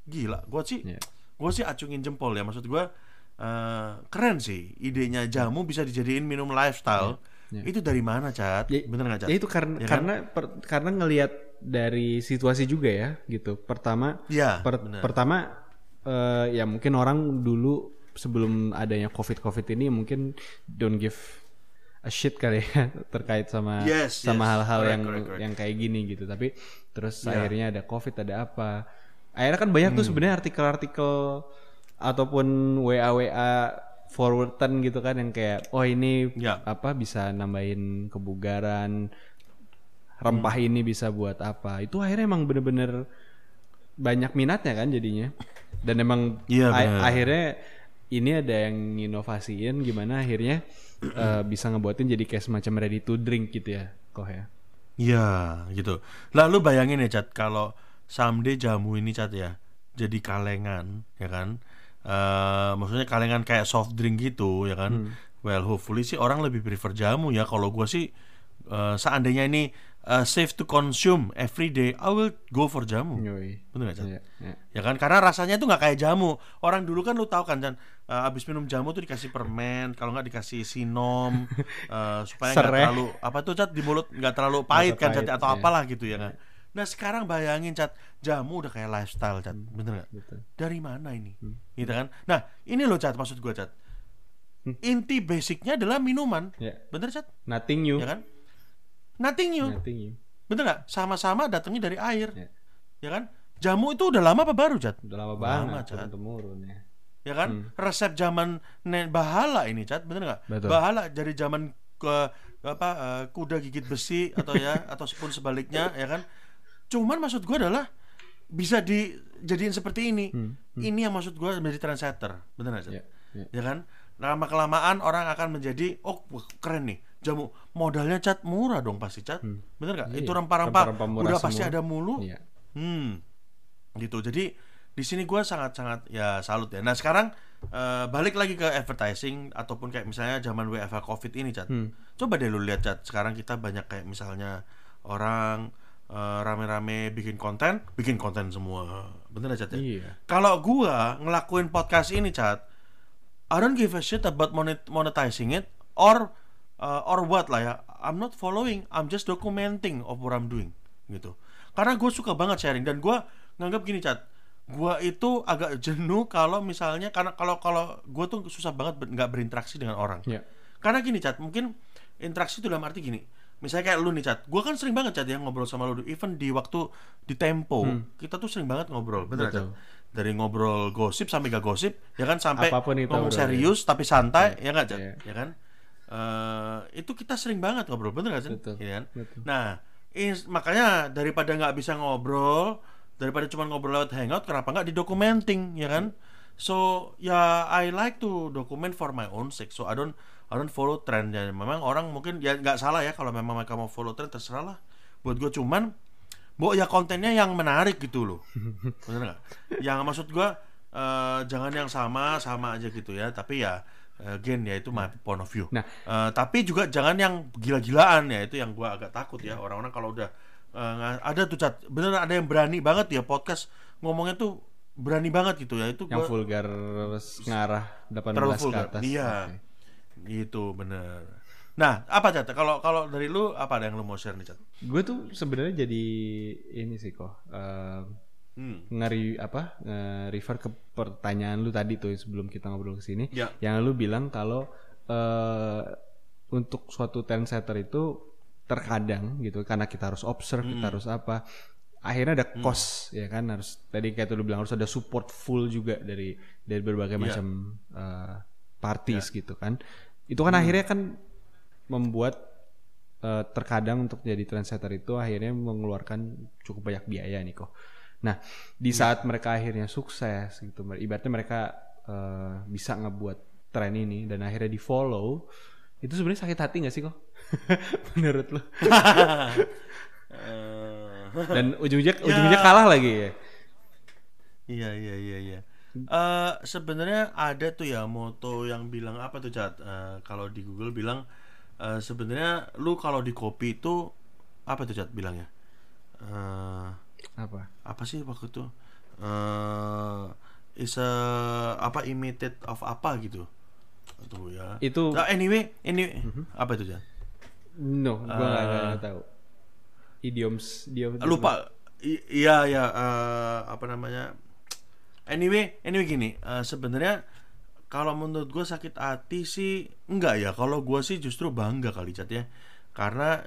gila gua sih Iya. gua sih acungin jempol ya. Maksud gua eh, keren sih idenya jamu bisa dijadiin minum lifestyle. Iya. itu dari mana cat Ya- bener nggak cat Ya itu karena Ya kan? karena per- karena ngelihat dari situasi juga ya gitu. Pertama ya per- bener. pertama eh, ya mungkin orang dulu sebelum adanya covid covid ini mungkin don't give a shit kali ya terkait sama Yes, sama yes. hal-hal Correct, yang correct, correct. yang kayak gini gitu. Tapi terus Ya. akhirnya ada covid ada apa? Akhirnya kan banyak tuh Hmm. sebenarnya artikel-artikel ataupun WA WA forwardan gitu kan yang kayak oh ini Ya. apa bisa nambahin kebugaran rempah Hmm. ini bisa buat apa itu akhirnya emang bener-bener banyak minatnya kan jadinya dan emang Iya, a- bener. akhirnya ini ada yang inovasiin gimana akhirnya eh, bisa ngebuatin jadi kayak semacam ready to drink gitu ya kok ya Iya gitu. Lalu bayangin ya Cat kalau someday jamu ini Cat ya jadi kalengan ya kan. Eh maksudnya kalengan kayak soft drink gitu ya kan. Well hopefully sih orang lebih prefer jamu ya. Kalau gua sih eh, seandainya ini eh, safe to consume every day, I will go for jamu. Yoi. Bener gak Cat? Iya, iya. Ya kan karena rasanya tuh nggak kayak jamu. Orang dulu kan lu tahu kan Chan, eh, abis minum jamu tuh dikasih permen, kalau nggak dikasih sinom eh, supaya nggak terlalu apa tuh Cat di mulut nggak terlalu pahit kan Cat atau iya. apalah gitu ya kan. Nah sekarang bayangin Cat jamu udah kayak lifestyle Cat, Hmm. bener nggak? Betul. Dari mana ini? Gitu kan? Nah ini loh Cat maksud gua Cat. Hmm. Inti basicnya adalah minuman, Ya. bener Cat? Nothing new. Ya kan? Nothing new, Nothing new. bener nggak? Sama-sama datangnya dari air, Ya. ya kan? Jamu itu udah lama apa baru Cat? Udah lama banget Cat. turun temurun ya. ya kan resep zaman nen bahala ini cat bener nggak bahala dari zaman ke apa eh, kuda gigit besi atau ya atau pun sebaliknya ya kan cuman maksud gua adalah bisa dijadiin seperti ini ini yang maksud gua menjadi trendsetter bener nggak cat Ya, ya. ya kan lama kelamaan orang akan menjadi oh keren nih jamu modalnya cat murah dong pasti cat bener nggak Iya, itu rempah-rempah udah pasti semua. ada mulu Iya. Hmm, gitu. Jadi di sini gue sangat-sangat ya salut ya. Nah sekarang eh, balik lagi ke advertising ataupun kayak misalnya zaman WFH COVID ini, cat. Hmm. Coba deh lu lihat, cat. Sekarang kita banyak kayak misalnya orang eh, rame-rame bikin konten, bikin konten semua. Bener cat? ya? Iya. Kalau gua ngelakuin podcast ini, cat, I don't give a shit about monet- monetizing it or uh, or what lah ya. I'm not following. I'm just documenting of what I'm doing gitu. Karena gue suka banget sharing dan gua nganggap gini cat. Gua itu agak jenuh kalau misalnya karena kalau kalau gue tuh susah banget ber- nggak berinteraksi dengan orang. Iya. Karena gini cat, mungkin interaksi itu dalam arti gini. Misalnya kayak lu nih cat, gue kan sering banget cat ya ngobrol sama lu. Even di waktu di tempo, kita tuh sering banget ngobrol, bener Betul. cat. Dari ngobrol gosip sampai gak gosip, ya kan sampai Apa pun itu ngomong serius tapi santai, ya nggak cat, Iya. ya kan? Eh, itu kita sering banget ngobrol, bener gak cat? Betul. Ya kan? Betul. Nah, is- makanya daripada nggak bisa ngobrol, daripada cuma ngobrol lewat hangout, kenapa nggak didokumenting, ya kan? So ya I like to document for my own sake. So I don't I don't follow trend. Ya, memang orang mungkin ya nggak salah ya kalau memang mereka mau follow trend terserah lah. Buat gue cuman, bu ya kontennya yang menarik gitu loh. Bener nggak? Yang maksud gue eh, jangan yang sama sama aja gitu ya. Tapi ya again ya itu my point of view. Nah. Eh, tapi juga jangan yang gila-gilaan ya itu yang gue agak takut ya orang-orang kalau udah eh, nga- ada tuh cat bener ada yang berani banget ya podcast ngomongnya tuh berani banget gitu ya itu yang gua- vulgar ngarah 18 terlalu ke vulgar. atas. Iya. Oke. Gitu bener. Nah, apa cat? Kalau kalau dari lu apa ada yang lu mau share nih cat? Gue tuh sebenarnya jadi ini sih kok eh, Hmm. ngeri apa nge-refer ke pertanyaan lu tadi tuh sebelum kita ngobrol ke sini Ya. yang lu bilang kalau eh untuk suatu trendsetter itu terkadang gitu karena kita harus observe Hmm. kita harus apa akhirnya ada cost ya kan harus tadi kayak tuh lu bilang harus ada support full juga dari dari berbagai Ya. macam eh, parties gitu kan itu kan akhirnya kan membuat eh, terkadang untuk jadi trendsetter itu akhirnya mengeluarkan cukup banyak biaya nih kok. Nah di saat mereka akhirnya sukses gitu, ibaratnya mereka eh, bisa ngebuat tren ini dan akhirnya di follow, itu sebenarnya sakit hati nggak sih kok? Menurut lo? Eh, Dan ujung-ujungnya ujung-ujungnya kalah lagi ya? Iya iya iya iya. Eh sebenarnya ada tuh ya moto yang bilang apa tuh cat? Eh, kalau di Google bilang eh, sebenarnya lu kalau di copy itu apa tuh cat bilangnya? Eh Apa? apa sih waktu itu? Eh is a apa imitate of apa gitu? Tuh ya. Itu Nah, anyway, ini apa itu cat? no, gua nggak nggak tahu. Idioms dia lupa iya ya eh, apa namanya anyway anyway gini eh, sebenarnya kalau menurut gue sakit hati sih enggak ya kalau gue sih justru bangga kali cat ya karena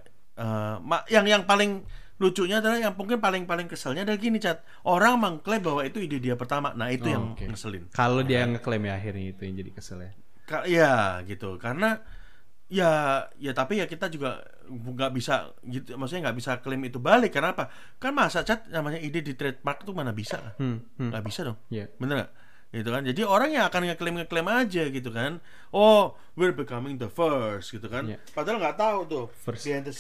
ma- yang yang paling lucunya adalah yang mungkin paling paling keselnya adalah gini cat orang mengklaim bahwa itu ide dia pertama nah itu Oh, yang oke. ngeselin Kalau dia ngeklaim ya akhirnya itu yang jadi kesel ya. Ka- ya gitu karena ya ya tapi ya kita juga nggak bisa gitu maksudnya nggak bisa klaim itu balik karena apa kan masa cat namanya ide di trademark itu mana bisa kan? Hmm, hmm. nggak bisa dong Iya. bener nggak gitu kan jadi orang yang akan ngeklaim ngeklaim aja gitu kan oh we're becoming the first gitu kan Iya. padahal nggak tahu tuh First. behind the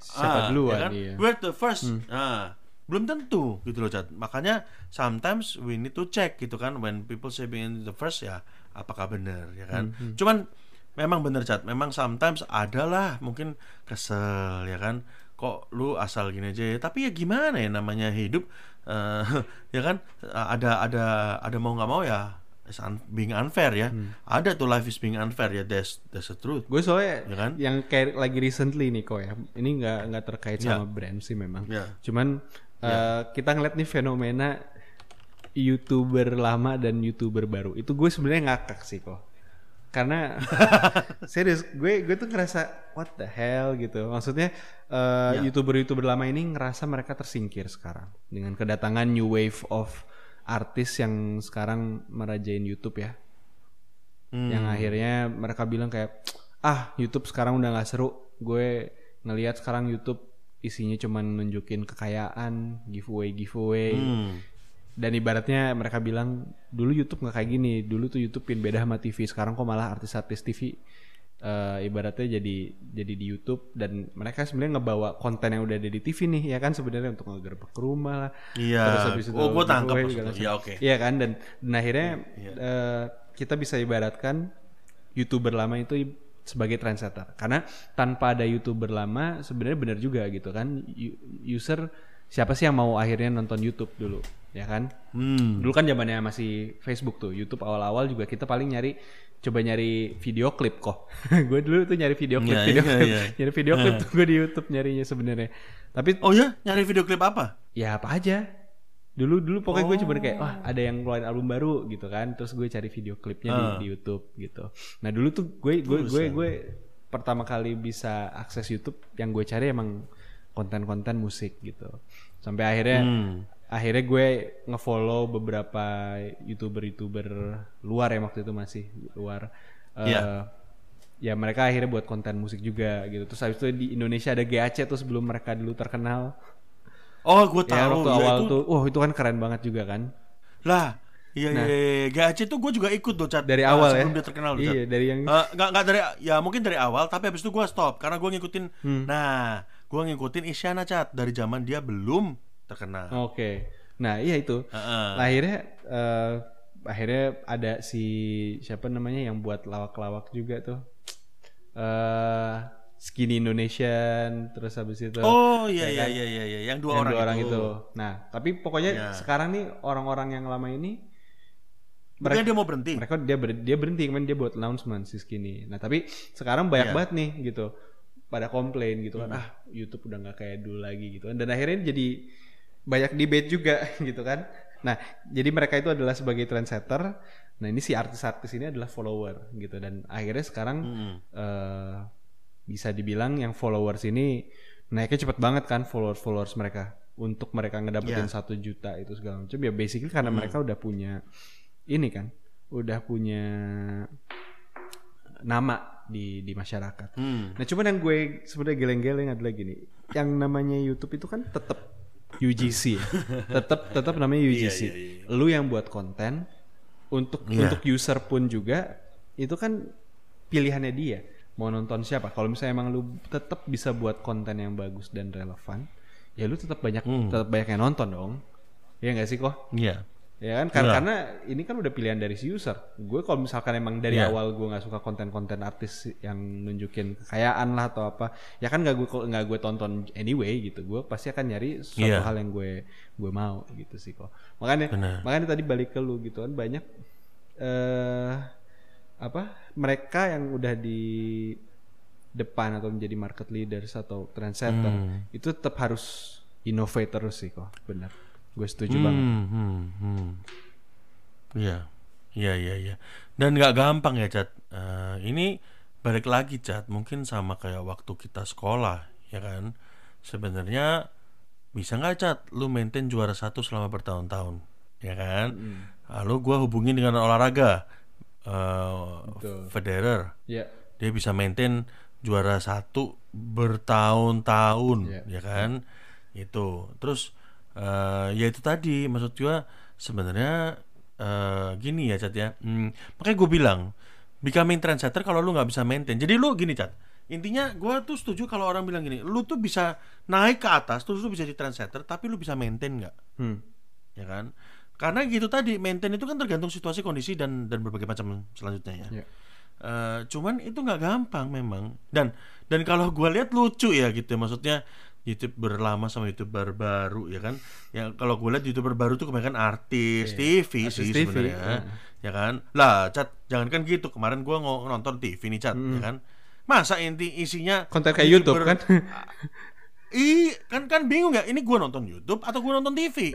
Siapa duluan, ya kan? iya. we're the first. Nah belum tentu gitu loh cat makanya sometimes we need to check gitu kan when people say being the first ya apakah benar ya kan? Cuman memang bener cat memang sometimes adalah mungkin kesel ya kan? Kok lu asal gini aja ya? Tapi ya gimana ya namanya hidup? Eh, ya kan? Eh, ada ada ada mau nggak mau ya un- being unfair ya ada tuh life is being unfair ya that's that's the truth Gue soalnya Ya kan? yang kayak lagi recently nih kok ya. Ini nggak nggak terkait Ya. sama brand sih memang. Ya. Cuman eh, kita ngeliat nih fenomena youtuber lama dan youtuber baru. Itu gue sebenarnya ngakak sih kok. Karena serius gue gue tuh ngerasa what the hell gitu. Maksudnya eh, Ya. youtuber-youtuber lama ini ngerasa mereka tersingkir sekarang dengan kedatangan new wave of artis yang sekarang merajain YouTube ya. Hmm. yang akhirnya mereka bilang kayak ah YouTube sekarang udah nggak seru. Gue ngelihat sekarang YouTube isinya cuman nunjukin kekayaan giveaway giveaway. Hmm. dan ibaratnya mereka bilang dulu YouTube nggak kayak gini. Dulu tuh YouTube pin beda sama TV sekarang kok malah artis-artis TV eh, ibaratnya jadi jadi di YouTube dan mereka sebenarnya ngebawa konten yang udah ada di TV nih ya kan sebenarnya untuk ngegerbek rumah lah Iya. Terus habis itu Oh, gua tangkap. Iya, oke. Iya kan dan, dan akhirnya Iya. eh, kita bisa ibaratkan youtuber lama itu sebagai trendsetter karena tanpa ada youtuber lama sebenarnya benar juga gitu kan user siapa sih yang mau akhirnya nonton YouTube dulu ya kan Hmm. dulu kan zamannya masih Facebook tuh YouTube awal-awal juga kita paling nyari coba nyari video klip kok gue dulu tuh nyari video klip Iya, video iya, klip iya. nyari video klip tuh gue di YouTube nyarinya sebenarnya tapi Oh ya, nyari video klip apa? ya apa aja dulu dulu pokoknya gue cuma kayak Oh. wah ada yang keluarin album baru gitu kan terus gue cari video klipnya di, Ah. di YouTube gitu nah dulu tuh gue gue gue gue pertama kali bisa akses YouTube yang gue cari emang konten-konten musik gitu sampai akhirnya Hmm. Akhirnya gue ngefollow beberapa youtuber-youtuber luar ya waktu itu masih luar Eh, Iya. ya mereka akhirnya buat konten musik juga gitu terus habis itu di Indonesia ada GAC tuh sebelum mereka dulu terkenal Oh, gue tahu. ya waktu Ya, awal itu- tuh wah itu kan keren banget juga kan Lah, Iya Nah. iya, iya. GAC itu gue juga ikut tuh cat Dari Eh, awal ya? sebelum dia terkenal tuh, Cat. Iya, dari yang Eh, nggak nggak dari ya mungkin dari awal tapi habis itu gue stop karena gue ngikutin Hmm. nah gue ngikutin Isyana cat dari zaman dia belum terkenal Oke. Nah, iya itu. Heeh. Nah, akhirnya eh, akhirnya ada si siapa namanya yang buat lawak-lawak juga tuh. Eh Skinny Indonesian terus habis itu oh iya ya iya kan? iya iya iya yang dua yang orang, dua orang itu, itu. Nah, tapi pokoknya Ya. sekarang nih orang-orang yang lama ini Bukannya dia mau berhenti mereka dia ber- dia berhenti kemarin dia buat announcement si Skinny. Nah, tapi sekarang banyak Iya. banget nih gitu pada komplain gitu kan ah YouTube udah nggak kayak dulu lagi gitu kan dan akhirnya jadi banyak debate juga gitu kan. Nah, jadi mereka itu adalah sebagai trendsetter. Nah, ini si artis-artis ini adalah follower gitu dan akhirnya sekarang Mm-mm. eh, bisa dibilang yang followers ini naiknya cepet banget kan followers followers mereka untuk mereka ngedapetin Iya. satu juta itu segala macam ya basically karena mereka udah punya ini kan udah punya nama di di masyarakat. Hmm. Nah cuman yang gue sebenarnya geleng-geleng adalah gini, yang namanya YouTube itu kan tetap UGC, tetap tetap namanya UGC. iya, iya. Lu yang buat konten untuk Iya. untuk user pun juga itu kan pilihannya dia mau nonton siapa. Kalau misalnya emang lu tetap bisa buat konten yang bagus dan relevan, ya lu tetap banyak Hmm. tetap banyak yang nonton dong. Ya nggak sih kok? Iya. Ya kan karena, Iya. karena ini kan udah pilihan dari si user. Gue kalau misalkan emang dari Iya. awal gue nggak suka konten-konten artis yang nunjukin kekayaan lah atau apa, ya kan nggak gue nggak gue tonton anyway gitu. Gue pasti akan nyari suatu Iya. hal yang gue gue mau gitu sih kok. Makanya Benar. makanya tadi balik ke lu gitu kan banyak eh apa mereka yang udah di depan atau menjadi market leaders atau trendsetter Hmm. itu tetap harus innovate terus sih kok. Benar. Gue setuju banget. Hmm, hmm, hmm. Iya, iya, iya, iya. Dan nggak gampang ya, Cat. Eh, ini balik lagi, Cat. Mungkin sama kayak waktu kita sekolah, ya kan? Sebenarnya bisa nggak, Cat? Lu maintain juara satu selama bertahun-tahun, ya kan? Lalu gua hubungin dengan olahraga, Betul. Federer. Ya. Dia bisa maintain juara satu bertahun-tahun, Iya. ya kan? Itu. Terus eh ya itu tadi maksud gua sebenarnya eh gini ya Cat ya. Hmm, makanya gue bilang becoming trendsetter kalau lu nggak bisa maintain. Jadi lu gini Cat. Intinya gua tuh setuju kalau orang bilang gini, lu tuh bisa naik ke atas terus lu bisa jadi trendsetter tapi lu bisa maintain nggak? Hmm. Ya kan? Karena gitu tadi maintain itu kan tergantung situasi kondisi dan dan berbagai macam selanjutnya ya. Ya. Eh, cuman itu nggak gampang memang dan dan kalau gua lihat lucu ya gitu maksudnya youtuber lama sama youtuber baru ya kan yang kalau gue lihat youtuber baru tuh kebanyakan artis TV Artis sih sebenarnya iya. ya kan lah cat jangan kan gitu kemarin gua ngo- nonton TV nih cat ya kan masa inti isinya Konten kayak YouTube kan? Ih, kan kan bingung ya. Ini gua nonton YouTube atau gua nonton TV?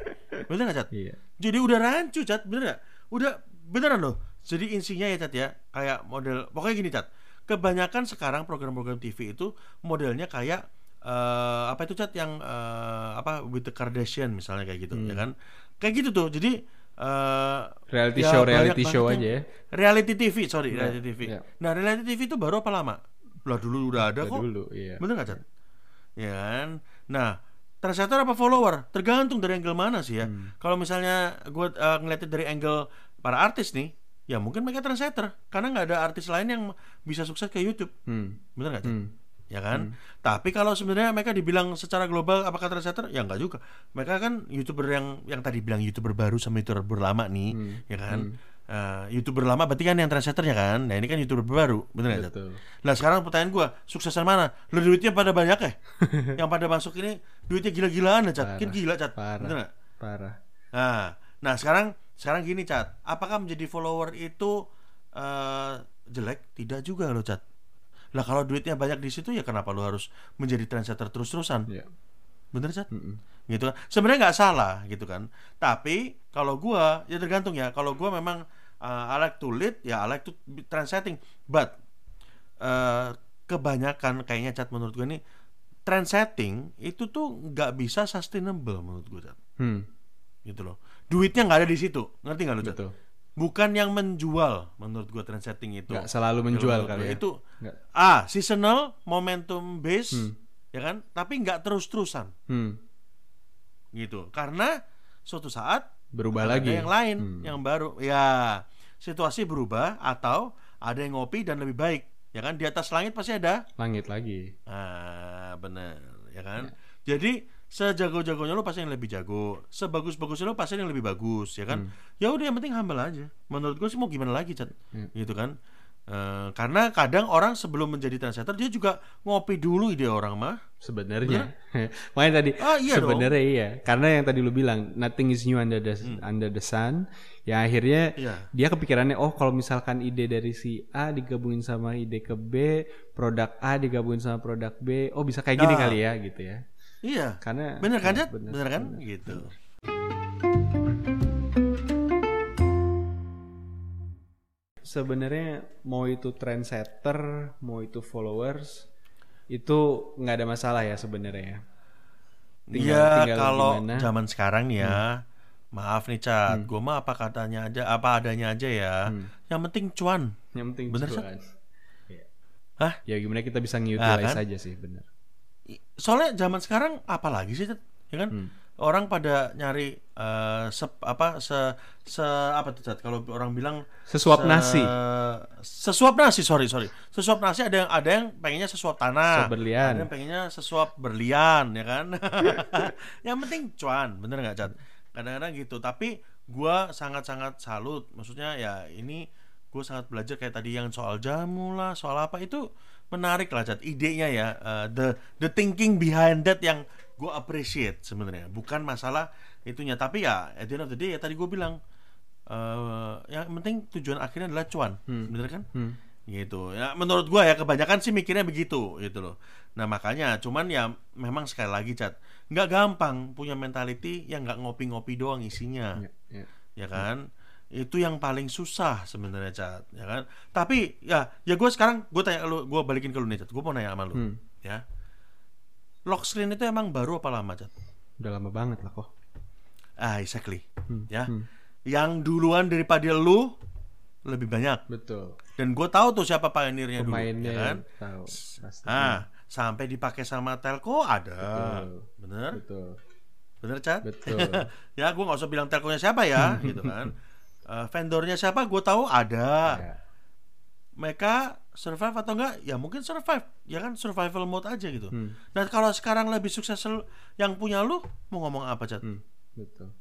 Bener gak, Cat? Iya. Jadi udah rancu, Cat. Bener gak? Udah beneran loh. Jadi insinya ya, Cat ya. Kayak model pokoknya gini, Cat. Kebanyakan sekarang program-program TV itu modelnya kayak eh apa itu, Cat yang eh, apa with the Kardashian misalnya kayak gitu, ya kan? Kayak gitu tuh. Jadi eh Reality ya show, reality show aja ya. Reality TV, sorry, Iya, reality TV. iya. Nah, reality TV itu baru apa lama? Lah dulu udah ada Udah kok. dulu, iya. Bener gak, Cat? Ya kan? Nah, trendsetter apa follower? Tergantung dari angle mana sih ya. Hmm. Kalau misalnya gue uh, ngeliatin dari angle para artis nih, ya mungkin mereka trendsetter. Karena nggak ada artis lain yang bisa sukses ke YouTube. Hmm. Bener gak, Cat? Hmm. Ya kan? Tapi kalau sebenarnya mereka dibilang secara global apakah trendsetter? Ya enggak juga. Mereka kan YouTuber yang yang tadi bilang YouTuber baru sama YouTuber lama nih, Hmm. ya kan? Eh, YouTuber lama berarti kan yang trendsetternya kan. Nah, ini kan YouTuber baru, bener? Betul. Nah sekarang pertanyaan gua suksesan mana? Lu duitnya pada banyak ya? yang pada masuk ini duitnya gila-gilaan ya Cat? Parah. gila Cat? Parah. Bener? Parah. Nah, nah sekarang sekarang gini Cat, apakah menjadi follower itu eh, jelek? Tidak juga loh Cat. Lah kalau duitnya banyak di situ ya kenapa lu harus menjadi trendsetter terus-terusan? Iya. Bener Cat? Mm-mm. gitu kan sebenarnya nggak salah gitu kan tapi kalau gua ya tergantung ya kalau gua memang uh, I like to lead ya I like to trendsetting but uh, kebanyakan kayaknya cat menurut gua ini trendsetting itu tuh nggak bisa sustainable menurut gua cat Hmm. gitu loh duitnya nggak ada di situ ngerti nggak lu cat Betul. Bukan yang menjual menurut gua trendsetting itu Nggak selalu menjual kali ya. itu Nggak. ah seasonal momentum base Hmm. ya kan tapi nggak terus-terusan Hmm. gitu karena suatu saat berubah ada lagi. yang lain yang baru ya situasi berubah atau ada yang ngopi dan lebih baik ya kan di atas langit pasti ada Langit lagi. ah bener ya kan jadi sejago-jagonya lu pasti yang lebih jago sebagus-bagusnya lu pasti yang lebih bagus ya kan ya udah yang penting humble aja menurut gue sih mau gimana lagi cat gitu kan Eh, karena kadang orang sebelum menjadi trendsetter dia juga ngopi dulu ide orang mah Sebenarnya. Makanya tadi Ah, iya dong. sebenarnya iya. Karena yang tadi lu bilang nothing is new under the under the sun. Ya akhirnya Hmm. Iya. dia kepikirannya oh kalau misalkan ide dari si A digabungin sama ide ke B, produk A digabungin sama produk B, oh bisa kayak gini Ah. kali ya gitu ya. Iya Karena bener kan ya, Jat? bener, kan gitu Sebenarnya mau itu trendsetter, mau itu followers, itu nggak ada masalah ya sebenarnya. ya. Tinggal- Iya kalau gimana. Hmm. zaman sekarang ya maaf nih cat gue mah apa katanya aja apa adanya aja ya Hmm. yang penting cuan Yang penting Bener, cuan. Iya. Hah? Ya gimana kita bisa Ah, nge-utilize kan? aja sih, bener. Soalnya zaman sekarang apa lagi sih ya kan? Hmm. orang pada nyari eh, sep- apa se se apa tuh kalau orang bilang Sesuap se- nasi. sesuap nasi sorry sorry. Sesuap nasi ada yang ada yang pengennya sesuap tanah. Sesuap berlian. ada yang pengennya sesuap berlian ya kan? Yang penting cuan bener nggak Cat kadang-kadang gitu. Tapi gua sangat-sangat salut. Maksudnya ya ini gue sangat belajar kayak tadi yang soal jamu lah soal apa itu menarik lah Cat idenya ya eh, the the thinking behind that yang gue appreciate sebenarnya. Bukan masalah itunya tapi ya at the end of the day ya tadi gue bilang eh yang penting tujuan akhirnya adalah cuan bener kan? Hmm. gitu. Ya menurut gua ya kebanyakan sih mikirnya begitu gitu loh. Nah makanya cuman ya memang sekali lagi cat nggak gampang punya mentality yang nggak ngopi-ngopi doang isinya. Ya, ya. ya kan itu yang paling susah sebenarnya cat ya kan tapi ya ya gue sekarang gue tanya lu gue balikin ke lu nih cat gue mau nanya sama lu Hmm. ya lock screen itu emang baru apa lama cat Udah lama banget lah kok. ah exactly Hmm, ya hmm. yang duluan daripada lu lebih banyak Betul. dan gue tahu tuh siapa pioneernya dulu ya kan tahu. Pasti. Ah, sampai dipakai sama telco ada. Betul. Bener? Betul. Bener, Chat? Betul. ya, gue nggak usah bilang telkonya siapa ya, gitu kan. Eh, vendornya siapa, gue tahu ada. Ya. Mereka survive atau enggak? Ya mungkin survive. Ya kan survival mode aja gitu. Hmm. Nah, kalau sekarang lebih sukses yang punya lu, mau ngomong apa, Chat? Hmm. Betul.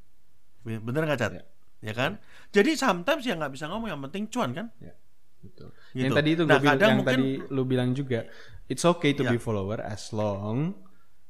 Bener nggak, Chat? Ya. Ya kan? Jadi sometimes ya nggak bisa ngomong, yang penting cuan kan? Ya. Betul. Gitu. Yang tadi itu Nah, gua bilang, yang mungkin- tadi lu bilang juga, it's okay to Ya. be follower as long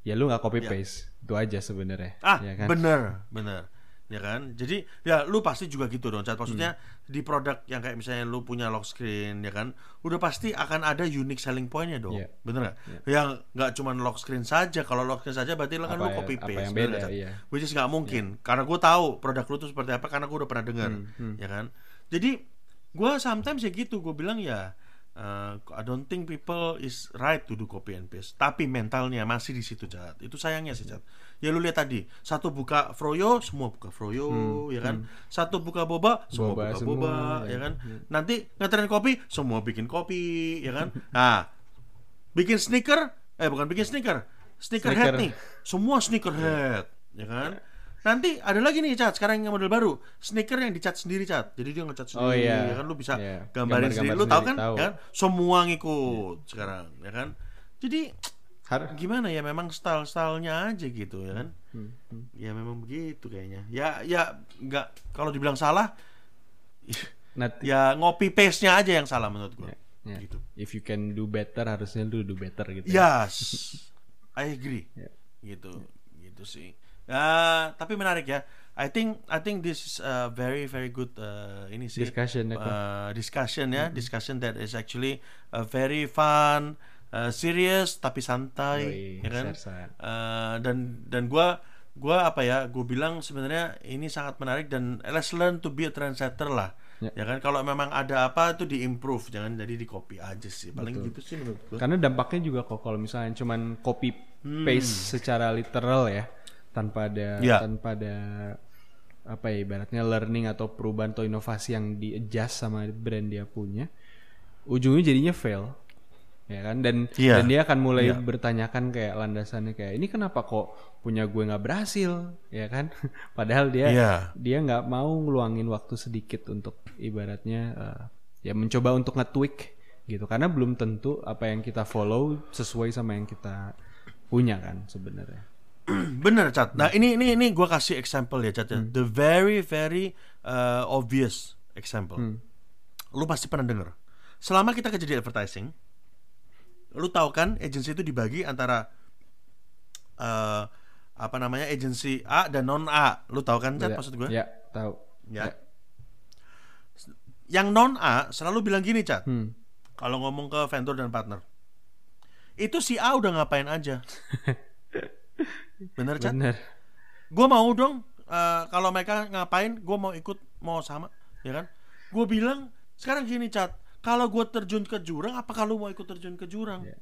ya lu nggak copy paste. Itu aja sebenarnya. Ah, ya kan? bener, bener. Ya kan? Jadi ya lu pasti juga gitu dong, Cat. Maksudnya Hmm. di produk yang kayak misalnya lu punya lock screen, ya kan? Udah pasti akan ada unique selling pointnya dong. Iya. Bener nggak? Yang nggak cuma lock screen saja. Kalau lock screen saja berarti lu kan Apa lu copy paste. yang beda, iya. Which is nggak mungkin. Karena gue tahu produk lu tuh seperti apa karena gue udah pernah dengar. Hmm, Ya kan? Jadi gue sometimes ya gitu. Gue bilang ya uh, I don't think people is right to do copy and paste. Tapi mentalnya masih di situ, Cat. Itu sayangnya sih, Cat. Ya lu lihat tadi, satu buka Froyo, semua buka Froyo, ya kan? Satu buka boba, semua Hmm. Boba buka semua, boba, ya. ya kan? Nanti ngetren kopi, semua bikin kopi, ya kan? Nah, bikin sneaker, eh bukan bikin sneaker, sneaker head Sneaker. nih, semua sneaker head, ya kan? Nanti ada lagi nih cat, sekarang yang model baru, sneaker yang dicat sendiri cat, jadi dia ngecat Oh, sendiri, iya. ya kan? Lu bisa Iya. gambarin Gambar-gambar sendiri, lu tahu kan? tahu. Ya kan? Semua ngikut sekarang, ya kan? Jadi Har- gimana ya memang style-stylenya aja gitu ya kan? Hmm, hmm. ya memang begitu kayaknya. Ya ya nggak kalau dibilang salah Nanti ya ngopi paste nya aja yang salah menurut gua. Ya. gitu. If you can do better harusnya lu do better gitu. yes I agree. Ya. gitu gitu sih. Ya tapi menarik ya. I think I think this is a very very good uh, ini sih Discussion, ya, uh, discussion ya. Discussion that is actually a very fun uh, serious tapi santai Yoi, ya kan. Uh, dan dan gua gua apa ya gue bilang sebenarnya ini sangat menarik dan let's learn to be a trendsetter lah Ya. ya kan kalau memang ada apa itu di improve jangan jadi di copy aja sih paling gitu sih menurut gua Karena dampaknya juga kok kalau misalnya cuman copy Hmm. paste secara literal ya, tanpa ada Ya. tanpa ada apa ya ibaratnya learning atau perubahan atau inovasi yang di adjust sama brand dia punya, ujungnya jadinya fail. Ya kan dan Iya. dan dia akan mulai Iya. bertanyakan kayak landasannya kayak ini kenapa kok punya gue nggak berhasil ya kan padahal dia Iya. dia nggak mau ngeluangin waktu sedikit untuk ibaratnya eh, ya mencoba untuk nge-tweak gitu karena belum tentu apa yang kita follow sesuai sama yang kita punya kan sebenarnya Bener, Cat. Nah, ini ini ini gua kasih example ya, Cat. ya. Hmm. The very very uh, obvious example. Hmm. Lu pasti pernah denger. Selama kita kerja di advertising, lu tahu kan agency itu dibagi antara uh, apa namanya agency A dan non A. Lu tahu kan, Cat? Ya, Maksud gue? ya tahu Ya. Yang non A selalu bilang gini, Cat. Hmm. Kalau ngomong ke vendor dan partner, itu si A udah ngapain aja. Bener, Cat? bener gue mau dong eh, kalau mereka ngapain gue mau ikut mau sama ya kan gue bilang sekarang gini cat kalau gue terjun ke jurang apa kalau mau ikut terjun ke jurang Ya.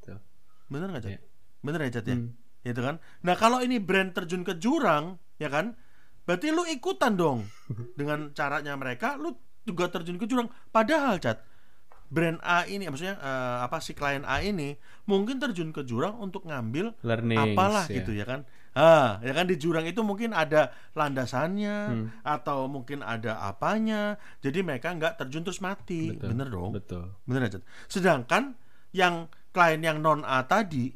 Tuh. bener nggak cat Ya. bener ya cat ya Hmm. itu kan nah kalau ini brand terjun ke jurang ya kan berarti lu ikutan dong dengan caranya mereka lu juga terjun ke jurang padahal cat brand A ini maksudnya eh, apa si klien A ini mungkin terjun ke jurang untuk ngambil learning apalah gitu ya kan ah ya kan di jurang itu mungkin ada landasannya Hmm. atau mungkin ada apanya jadi mereka nggak terjun terus mati Betul. bener dong betul bener aja sedangkan yang klien yang non A tadi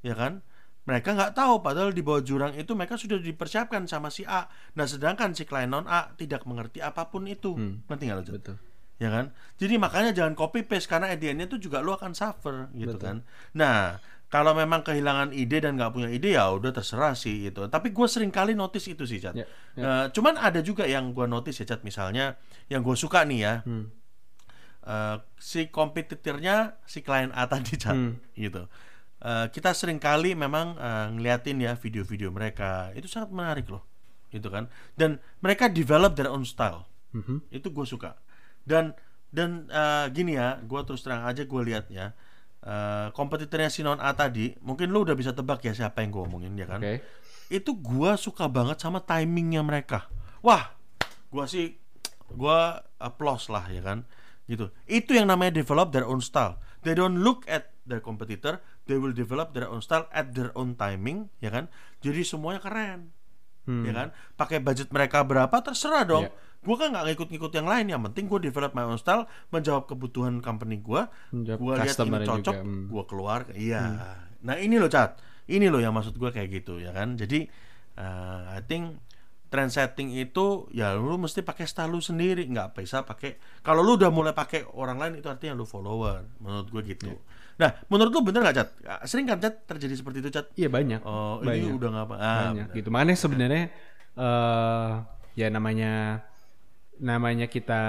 ya kan mereka nggak tahu padahal di bawah jurang itu mereka sudah dipersiapkan sama si A nah sedangkan si klien non A tidak mengerti apa pun itu Hmm. ngerti nggak Jod? betul ya kan jadi makanya jangan copy paste karena end-nya tuh juga lu akan suffer gitu Betul. kan nah kalau memang kehilangan ide dan nggak punya ide ya udah terserah sih gitu. Tapi gue sering kali notice itu sih Cat Ya, Eh, cuman ada juga yang gue notice ya Cat misalnya yang gue suka nih ya. Hmm. eh, si kompetitornya si klien A tadi Cat Hmm. gitu. Eh, kita sering kali memang eh, ngeliatin ya video-video mereka. Itu sangat menarik loh gitu kan. Dan mereka develop their own style. Mhm. itu gue suka. Dan dan eh, gini ya gue terus terang aja gue lihat ya eh, kompetitornya si non A tadi mungkin lu udah bisa tebak ya siapa yang gue omongin ya kan? Oke. Itu gue suka banget sama timingnya mereka. Wah gue sih gue applause lah ya kan? Gitu. Itu yang namanya develop their own style. They don't look at their competitor they will develop their own style at their own timing ya kan? Jadi semuanya keren Hmm. ya kan? Pakai budget mereka berapa terserah dong. Iya. Gue kan nggak ngikut-ngikut yang lain. Yang penting gue develop my own style menjawab kebutuhan company gue gue lihat ini cocok hmm. gue keluar iya. Nah ini loh cat ini loh yang maksud gue kayak gitu ya kan? Jadi uh, I think trend setting itu ya lu mesti pakai style lu sendiri nggak bisa pakai kalau lu udah mulai pakai orang lain itu artinya lu follower menurut gue gitu. Iya. nah menurut lu bener nggak cat sering kan cat terjadi seperti itu cat iya banyak. Oh ini Banyak. udah ngapa ah, banyak bener. gitu. Makanya sebenarnya eh ya namanya namanya kita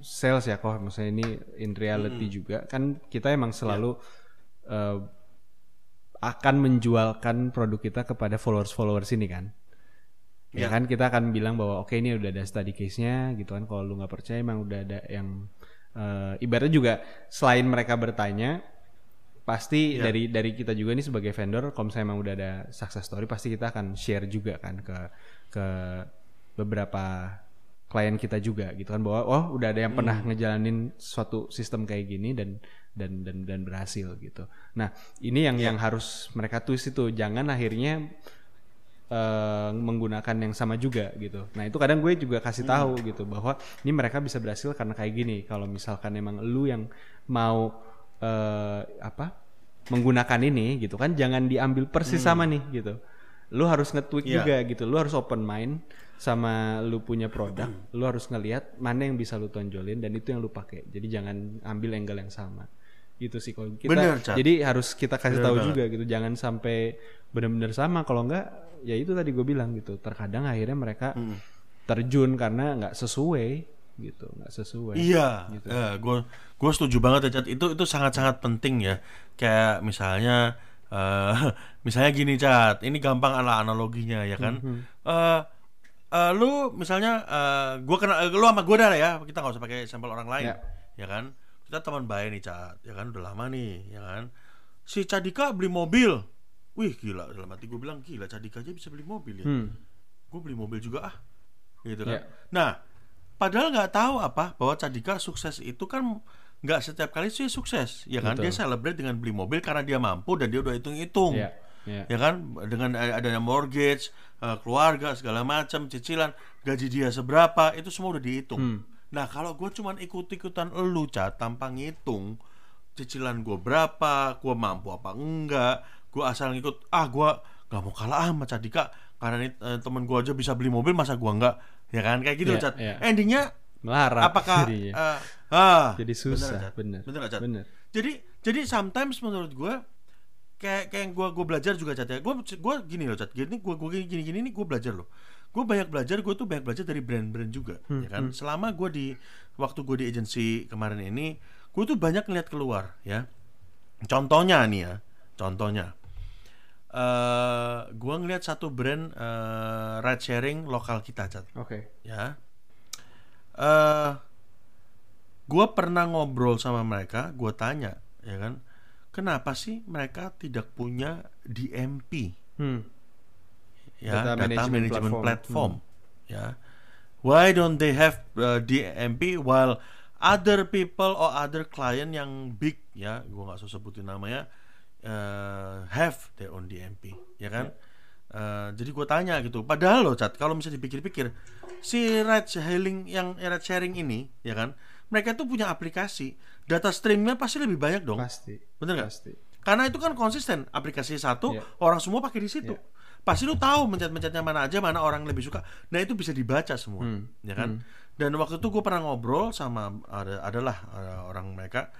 sales ya kok maksudnya ini in reality Hmm. juga kan kita emang selalu Ya. eh, akan menjualkan produk kita kepada followers followers ini kan ya Ya. kan kita akan bilang bahwa oke ini udah ada study case-nya gitu kan kalau lu nggak percaya emang udah ada yang eh, ibaratnya juga selain mereka bertanya pasti Ya. dari dari kita juga nih sebagai vendor kalau misalnya emang udah ada success story pasti kita akan share juga kan ke ke beberapa klien kita juga gitu kan bahwa oh udah ada yang pernah Hmm. ngejalanin suatu sistem kayak gini dan dan dan dan berhasil gitu. Nah, ini yang Ya. yang harus mereka twist itu jangan akhirnya eh, menggunakan yang sama juga gitu. Nah itu kadang gue juga kasih Hmm. tahu gitu bahwa ini mereka bisa berhasil karena kayak gini. Kalau misalkan emang lu yang mau eh, apa menggunakan ini gitu kan, jangan diambil persis sama nih gitu. Lu harus nge-tweak Hmm. Iya. juga gitu. Lu harus open mind sama lu punya produk. Lu harus ngelihat mana yang bisa lu tonjolin dan itu yang lu pakai. Jadi jangan ambil angle yang sama. Gitu sih kalau kita. Bener, jadi harus kita kasih Bener tahu banget. juga gitu. Jangan sampai benar-benar sama. Kalau enggak ya itu tadi gue bilang gitu terkadang akhirnya mereka Hmm. terjun karena nggak sesuai gitu nggak sesuai Iya, Gitu. gue gue setuju banget ya Cat. Itu itu sangat sangat penting ya. Kayak misalnya eh misalnya gini Cat, ini gampang ala analoginya ya kan. Mhm. Eh eh, lu misalnya eh gue kenal eh, lu sama gue dah ya. Kita nggak usah pakai sampel orang lain, Ya. ya kan. Kita teman baik nih Cat, ya kan udah lama nih, ya kan. Si Cadika beli mobil. Wih gila, dalam hati gue bilang gila Cadika aja bisa beli mobil ya Hmm. gue beli mobil juga ah gitu kan Ya. nah padahal nggak tahu apa bahwa Cadika sukses itu kan nggak setiap kali sih sukses ya kan Betul. dia celebrate dengan beli mobil karena dia mampu dan dia udah hitung-hitung Iya, iya. ya kan dengan adanya mortgage eh, keluarga segala macam cicilan gaji dia seberapa itu semua udah dihitung Hmm. nah kalau gue cuman ikut-ikutan elu cat tanpa ngitung cicilan gue berapa gue mampu apa enggak gue asal ngikut ah gue nggak mau kalah ah sama Cadika karena eh, temen gue aja bisa beli mobil masa gue enggak ya kan kayak gitu Iya, cat iya. endingnya Melarat apakah jadinya. eh, ah Jadi bener, susah, bener. bener Cat? Bener. jadi jadi sometimes menurut gue kayak kayak gue gue belajar juga cat ya. Gue gue gini loh cat gini gue gue gini gini nih gue belajar loh. Gue banyak belajar gue tuh banyak belajar dari brand-brand juga Hmm, ya kan? selama gue di waktu gue di agensi kemarin ini gue tuh banyak ngeliat keluar ya. Contohnya nih ya contohnya. Eh gue ngeliat satu brand eh, ride sharing lokal kita cat Oke. ya. Eh gue pernah ngobrol sama mereka gue tanya ya kan kenapa sih mereka tidak punya DMP Hmm. ya Data data, management management platform. platform, ya. Why don't they have uh, DMP while other people or other client yang big ya gue nggak usah sebutin namanya uh, have their own DMP ya kan? Uh, jadi gue tanya gitu. Padahal loh cat kalau misalnya dipikir-pikir si ride hailing yang ride sharing ini ya kan? Mereka tuh punya aplikasi data streamnya pasti lebih banyak dong Pasti. bener nggak Pasti. karena itu kan konsisten aplikasi satu Iya. orang semua pakai di situ. Pasti lu tahu mencet-mencetnya mana aja, mana orang lebih suka. Nah itu bisa dibaca semua, Hmm. ya kan? Dan waktu itu gue pernah ngobrol sama ada adalah ada orang mereka,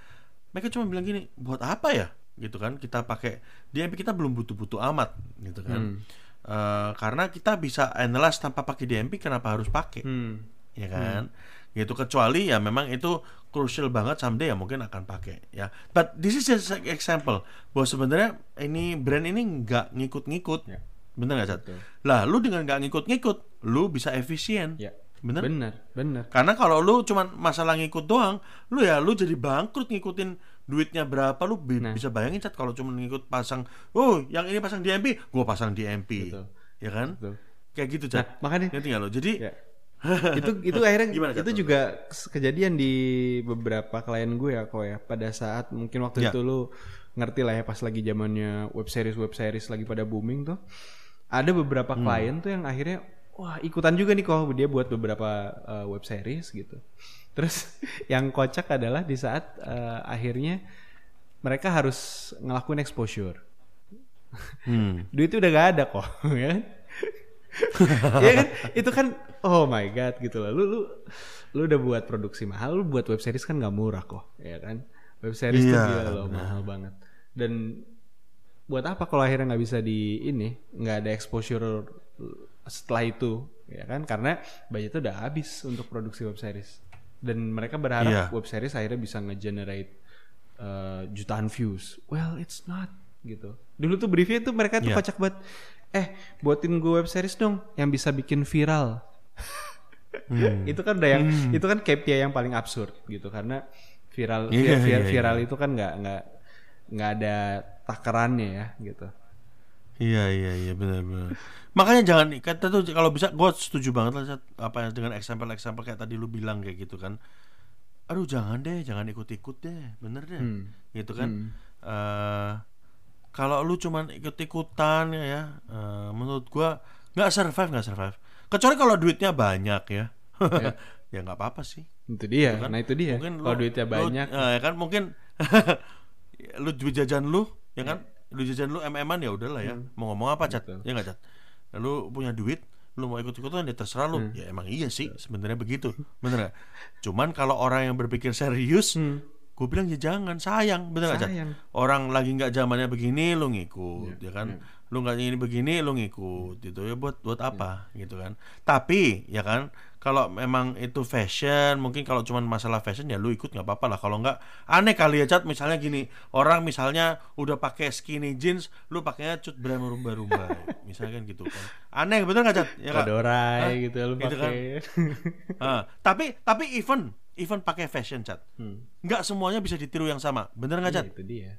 mereka cuma bilang gini, buat apa ya? Gitu kan? Kita pakai DMP kita belum butuh-butuh amat, gitu kan? Eh, karena kita bisa analyze tanpa pakai DMP, kenapa harus pakai? Hmm. ya kan gitu kecuali ya memang itu crucial banget someday ya mungkin akan pakai ya but this is just an example bahwa sebenarnya ini brand ini nggak ngikut-ngikut Ya. bener nggak? Betul. lah lu dengan nggak ngikut-ngikut lu bisa efisien Ya. bener Bener, bener. karena kalau lu cuman masalah ngikut doang lu ya lu jadi bangkrut ngikutin duitnya berapa lu bi- Nah. bisa bayangin cat kalau cuma ngikut pasang oh yang ini pasang DMP gua pasang DMP Betul. ya kan Betul. kayak gitu Nah, cat makanya ngerti nggak lo jadi ya. itu itu akhirnya Gimana, itu juga kejadian di beberapa klien gue ya kok ya. Pada saat mungkin waktu Ya. itu lu ngerti lah ya pas lagi zamannya web series web series lagi pada booming tuh ada beberapa Hmm. klien tuh yang akhirnya wah ikutan juga nih kok dia buat beberapa uh, web series gitu. Terus yang kocak adalah di saat uh, akhirnya mereka harus ngelakuin exposure. Hmm. duitnya udah gak ada kok ya Iya kan? Itu kan oh my god gitu loh. Lu lu lu udah buat produksi mahal lu buat web series kan nggak murah kok ya kan? Web series tuh Iya, gila loh mahal banget. Dan buat apa kalau akhirnya nggak bisa di ini nggak ada exposure setelah itu ya kan? Karena budgetnya udah habis untuk produksi web series. Dan mereka berharap Iya. web series akhirnya bisa nge-generate uh, jutaan views. Well it's not gitu. Dulu tuh briefnya tuh mereka tuh Iya. kocak banget eh buatin gue web series dong yang bisa bikin viral Hmm. itu kan udah yang itu kan KPI yang paling absurd gitu karena viral Iya, vi- vi- iya, viral itu kan nggak nggak nggak ada takarannya ya gitu Iya iya iya benar benar. Makanya jangan kata tuh kalau bisa gue setuju banget lah apa dengan example-example kayak tadi lu bilang kayak gitu kan. Aduh jangan deh, jangan ikut-ikut deh, bener deh, Hmm. gitu kan. Eh, kalau lu cuman ikut-ikutan ya, ya eh, menurut gua nggak survive nggak survive. Kecuali kalau duitnya banyak ya, ya nggak apa-apa sih. itu dia kan? nah itu dia Mungkin kalau lu- duitnya lu- banyak eh, ya kan mungkin lu duit jajan lu ya kan lu jajan lu mm-an ya udahlah ya mau ngomong apa cat Hmm. Betul. ya nggak cat lu punya duit lu mau ikut ikutan ya terserah lu Hmm. ya emang iya sih sebenarnya begitu bener gak? cuman kalau orang yang berpikir serius Hmm. Gue bilang ya jangan sayang. Bener Sayang. orang lagi nggak zamannya begini lu ngikut Iya, ya kan? lu nggak ini begini lu ngikut gitu ya buat buat apa gitu kan? Tapi ya kan kalau memang itu fashion mungkin kalau cuma masalah fashion ya lu ikut nggak apa-apa lah. Kalau nggak aneh kali ya cat misalnya gini orang misalnya udah pakai skinny jeans lu pakainya cut berumba-rumba misalnya kan gitu kan. Aneh bener nggak cat ya nggak? kodorai gitu lu Gitu kan? pakai. Ah, tapi tapi even even pakai fashion cat Hmm. nggak semuanya bisa ditiru yang sama. Bener nggak Iya, cat itu dia.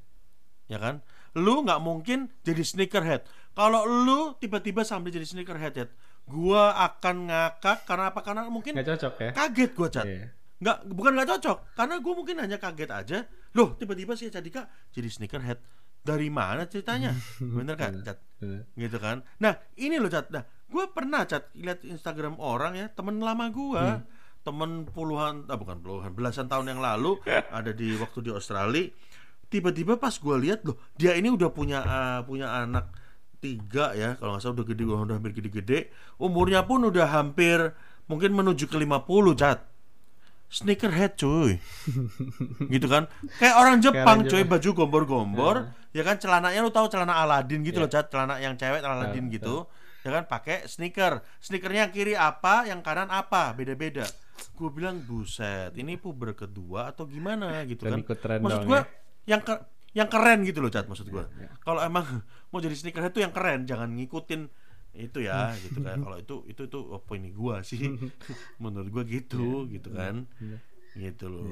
Ya kan? Lu nggak mungkin jadi sneakerhead. Kalau lu tiba-tiba sambil jadi sneakerhead, ya, gua akan ngakak karena apa? Karena mungkin nggak cocok ya? kaget gua cat. Iya. nggak bukan nggak cocok. Karena gue mungkin hanya kaget aja. Loh tiba-tiba si Cadika jadi sneakerhead. Dari mana ceritanya? Bener kan Cat Bener. gitu kan? Nah ini loh Cat nah gue pernah Cat lihat Instagram orang ya temen lama gue temen puluhan ah bukan puluhan belasan tahun yang lalu ada di waktu di Australia tiba-tiba pas gue lihat loh dia ini udah punya ah, punya anak tiga ya kalau nggak salah udah gede udah hampir gede-gede umurnya pun udah hampir mungkin menuju ke 50 cat sneakerhead cuy. Gitu kan? Kayak orang Jepang cuy baju gombor-gombor ya kan? Celananya lu tahu celana Aladin gitu Iya. loh cat celana yang cewek celana Aladin Tahu, gitu. ya kan? Pakai sneaker. Sneakernya yang kiri apa yang kanan apa? Beda-beda. Gue bilang buset ini puber kedua atau gimana? Gitu Dan kan. maksud gue ya. yang ke- yang keren gitu loh cat maksud gue Iya, kalau emang mau jadi sneakerhead tuh yang keren jangan ngikutin itu ya Hmm. gitu kan. Kalau itu itu itu opini gua sih. Menurut gua gitu gitu kan. Gitu loh.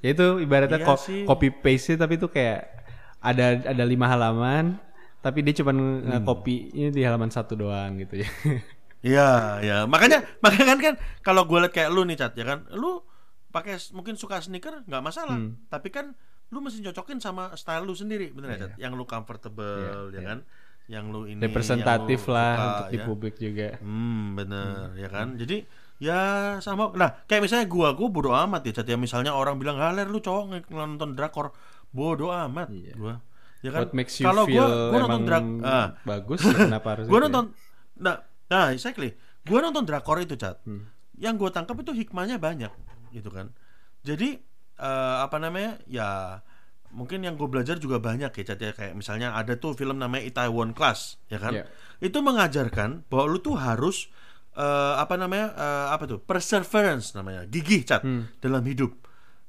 Ya itu ibaratnya Iya ko- sih. copy paste tapi itu kayak ada ada lima halaman tapi dia cuma Hmm. copy ini di halaman satu doang gitu ya. Iya, ya. Makanya makanya kan kan kalau gue liat kayak lu nih cat ya kan, lu pakai mungkin suka sneaker nggak masalah, Hmm. tapi kan lu mesti cocokin sama style lu sendiri, bener ya cat? Yang lu comfortable, Iya, ya iya. kan? Yang lu ini Representatif yang lu lah suka, untuk di ya. publik juga. Hmm, bener, ya kan? Jadi ya sama. Nah, kayak misalnya gua, gua bodo amat ya, cat ya. Misalnya orang bilang, "Haler lu cowok nonton drakor." Bodo amat Iya. gua. Ya kan? What makes you Kalau feel gua, gua nonton emang drak, ah, bagus ya kenapa harus gue itu ya? nonton nah nah exactly. Gue nonton drakor itu cat. Hmm. yang gue tangkap itu hikmahnya banyak gitu kan. Jadi eh, apa namanya? Ya mungkin yang gue belajar juga banyak ya cat ya. Kayak misalnya ada tuh film namanya Itaewon Class ya kan? Iya. itu mengajarkan bahwa lu tuh harus eh, apa namanya? Eh, apa tuh? Perseverance namanya. Gigih cat Hmm. dalam hidup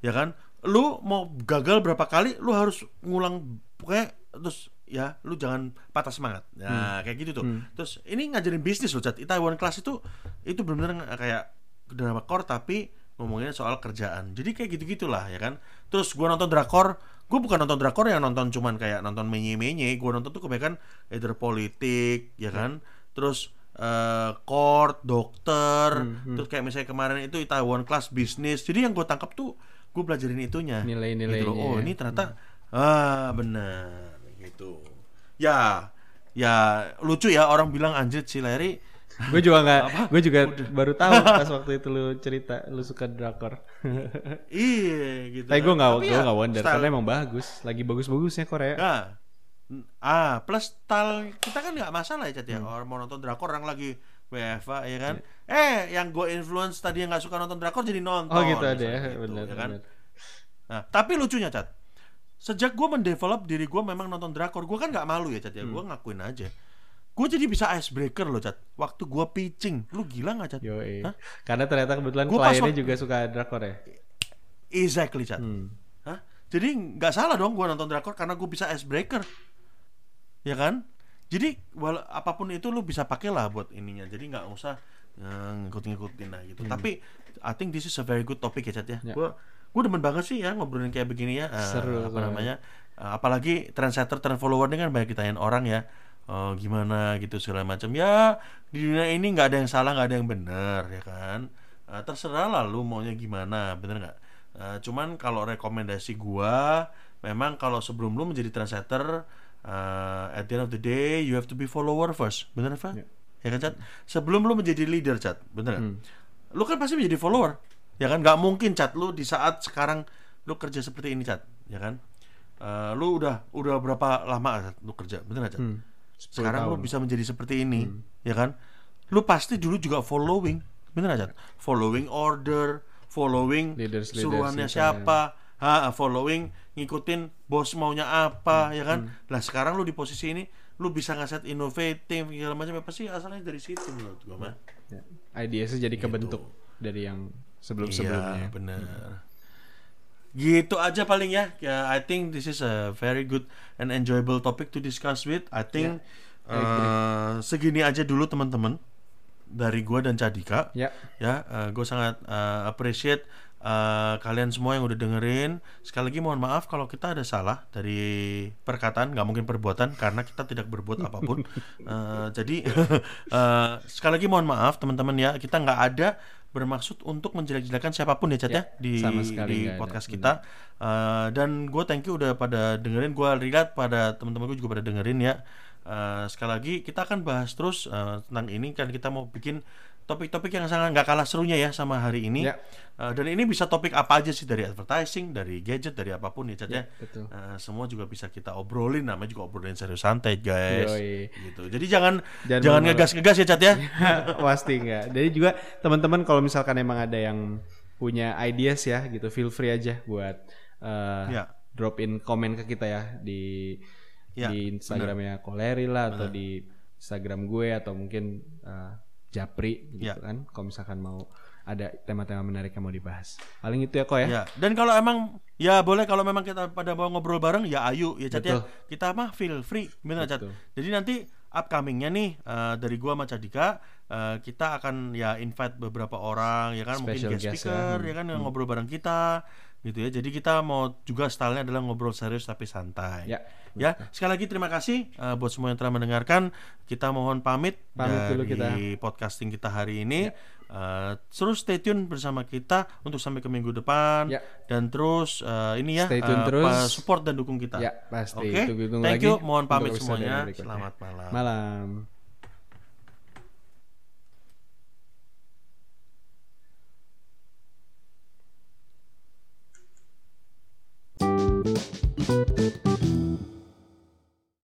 ya kan lu mau gagal berapa kali lu harus ngulang pokoknya terus ya lu jangan patah semangat. Nah kayak gitu tuh. Hmm. terus ini ngajarin bisnis loh cat Itaewon Class itu itu benar-benar kayak drama core tapi ngomongin soal kerjaan. Jadi kayak gitu gitulah ya kan. Terus gua nonton drakor gue bukan nonton drakor yang nonton cuman kayak nonton menye-menye. Gue nonton tuh kebanyakan either politik ya kan. Terus eh court dokter. Hmm, terus kayak misalnya kemarin itu Itaewon Class bisnis. Jadi yang gue tangkap tuh gue pelajarin itunya. Nilai-nilainya. Gitu oh ya. ini ternyata ah benar. Gitu. Ya ya lucu ya orang bilang anjir si Larry gue juga nggak gue juga baru tahu pas waktu itu lu cerita lu suka drakor. Iya gitu tapi gue kan. nggak Tapi gue ya, nggak wonder style- karena emang bagus. Lagi bagus-bagusnya Korea. Nah, n- ah plus style kita kan nggak masalah ya Cat ya. Hmm. orang mau nonton drakor orang lagi WFA ya kan? Iya. eh yang gue influence tadi yang nggak suka nonton drakor jadi nonton oh gitu ada ya. gitu, benar ya kan? nah tapi lucunya Cat sejak gue mendevelop diri gue memang nonton drakor gue kan nggak malu ya Cat ya? Hmm. gue ngakuin aja. Gue jadi bisa icebreaker loh Cat waktu gue pitching lu gila nggak Cat Yo, Hah? karena ternyata kebetulan Gua kliennya juga suka drakor ya? Exactly Cat hmm. Hah? Jadi nggak salah dong gue nonton drakor karena gue bisa icebreaker, ya kan? Jadi wala- apa pun itu lu bisa pakai lah buat ininya. Jadi nggak usah eh, ngikut-ngikutin lah gitu. Tapi I think this is a very good topic ya Chat ya. Hmm. Ya. Gue gue demen banget sih ya ngobrolin kayak begini ya. Seru apa banget. namanya? Eh, apalagi trendsetter, trend follower ini kan banyak ditanyain orang ya. Oh, gimana gitu segala macam ya di dunia ini nggak ada yang salah nggak ada yang benar ya kan Eh, terserah lah lu maunya gimana bener nggak Eh, cuman kalau rekomendasi gua memang kalau sebelum lu menjadi trendsetter eh, at the end of the day you have to be follower first. Bener Eva? Ya. ya kan Chat? Sebelum lu menjadi leader Chat. Bener nggak? Hmm. lu kan pasti menjadi follower. Ya kan? Nggak mungkin Chat lu di saat sekarang lu kerja seperti ini Chat. Ya kan? Eh, lu udah udah berapa lama Chat, lu kerja? Bener Chat? Hmm. 10 sekarang lu tahun. bisa menjadi seperti ini ya kan? Lu pasti dulu juga following. Bener aja following order following Leaders- leaders suruhannya itu, siapa ha, following ngikutin bos maunya apa ya kan lah sekarang lu di posisi ini lu bisa ngeset inovatif segala macam apa sih asalnya dari situ menurut gua mah Ya. IDS-nya jadi kebentuk dari yang sebelum-sebelumnya. Iya, benar. Gitu aja paling ya. Ya, I think this is a very good and enjoyable topic to discuss with. I think I eh, segini aja dulu teman-teman dari gua dan Cadika. Ya, Ya, gue sangat eh, appreciate eh, kalian semua yang udah dengerin. Sekali lagi mohon maaf kalau kita ada salah dari perkataan, nggak mungkin perbuatan karena kita tidak berbuat apa pun. Eh, jadi eh, sekali lagi mohon maaf teman-teman ya, kita nggak ada bermaksud untuk menjelek-jelekan siapa pun ya Chat ya, Ya, di di ada, podcast kita. Eh, dan gue thank you udah pada dengerin. Gue lihat pada teman-teman gue juga pada dengerin ya. Eh, sekali lagi kita akan bahas terus eh, tentang ini kan kita mau bikin topik-topik yang sangat nggak kalah serunya ya sama hari ini. Ya. Eh, dan ini bisa topik apa aja sih dari advertising, dari gadget, dari apa pun ya Chat ya. betul. Eh, semua juga bisa kita obrolin namanya juga obrolin serius santai guys. Yoi. Gitu. Jadi jangan Jangan jangan ngegas-ngegas ya Chat ya. Pasti enggak. Jadi juga teman-teman kalau misalkan emang ada yang punya ideas ya gitu, feel free aja buat eh, Ya. drop in komen ke kita ya di Ya, di Instagramnya Koleri lah atau di Instagram gue atau mungkin eh, Japri gitu Ya. kan. Kalau misalkan mau ada tema-tema menarik yang mau dibahas. Paling itu ya kok ya. Ya, dan kalau emang ya boleh kalau memang kita pada mau ngobrol bareng ya ayo ya Cat ya. Kita mah feel free bener Cat. Jadi nanti upcomingnya nih eh, dari gua sama Cadika eh, kita akan ya invite beberapa orang ya kan Special mungkin guest ya. speaker Hmm. ya, kan yang ngobrol bareng kita gitu ya. Jadi kita mau juga stylenya adalah ngobrol serius tapi santai. Ya. Ya, sekali lagi terima kasih eh, buat semua yang telah mendengarkan. Kita mohon pamit, Pamit dulu dari kita. podcasting kita hari ini. Eh, terus stay tune bersama kita untuk sampai ke minggu depan Ya. dan terus eh, ini ya Stay tune eh, terus. support dan dukung kita. Ya, pasti. Oke. Tunggu-tunggu Thank lagi you. Mohon pamit semuanya. Selamat malam. Malam. Música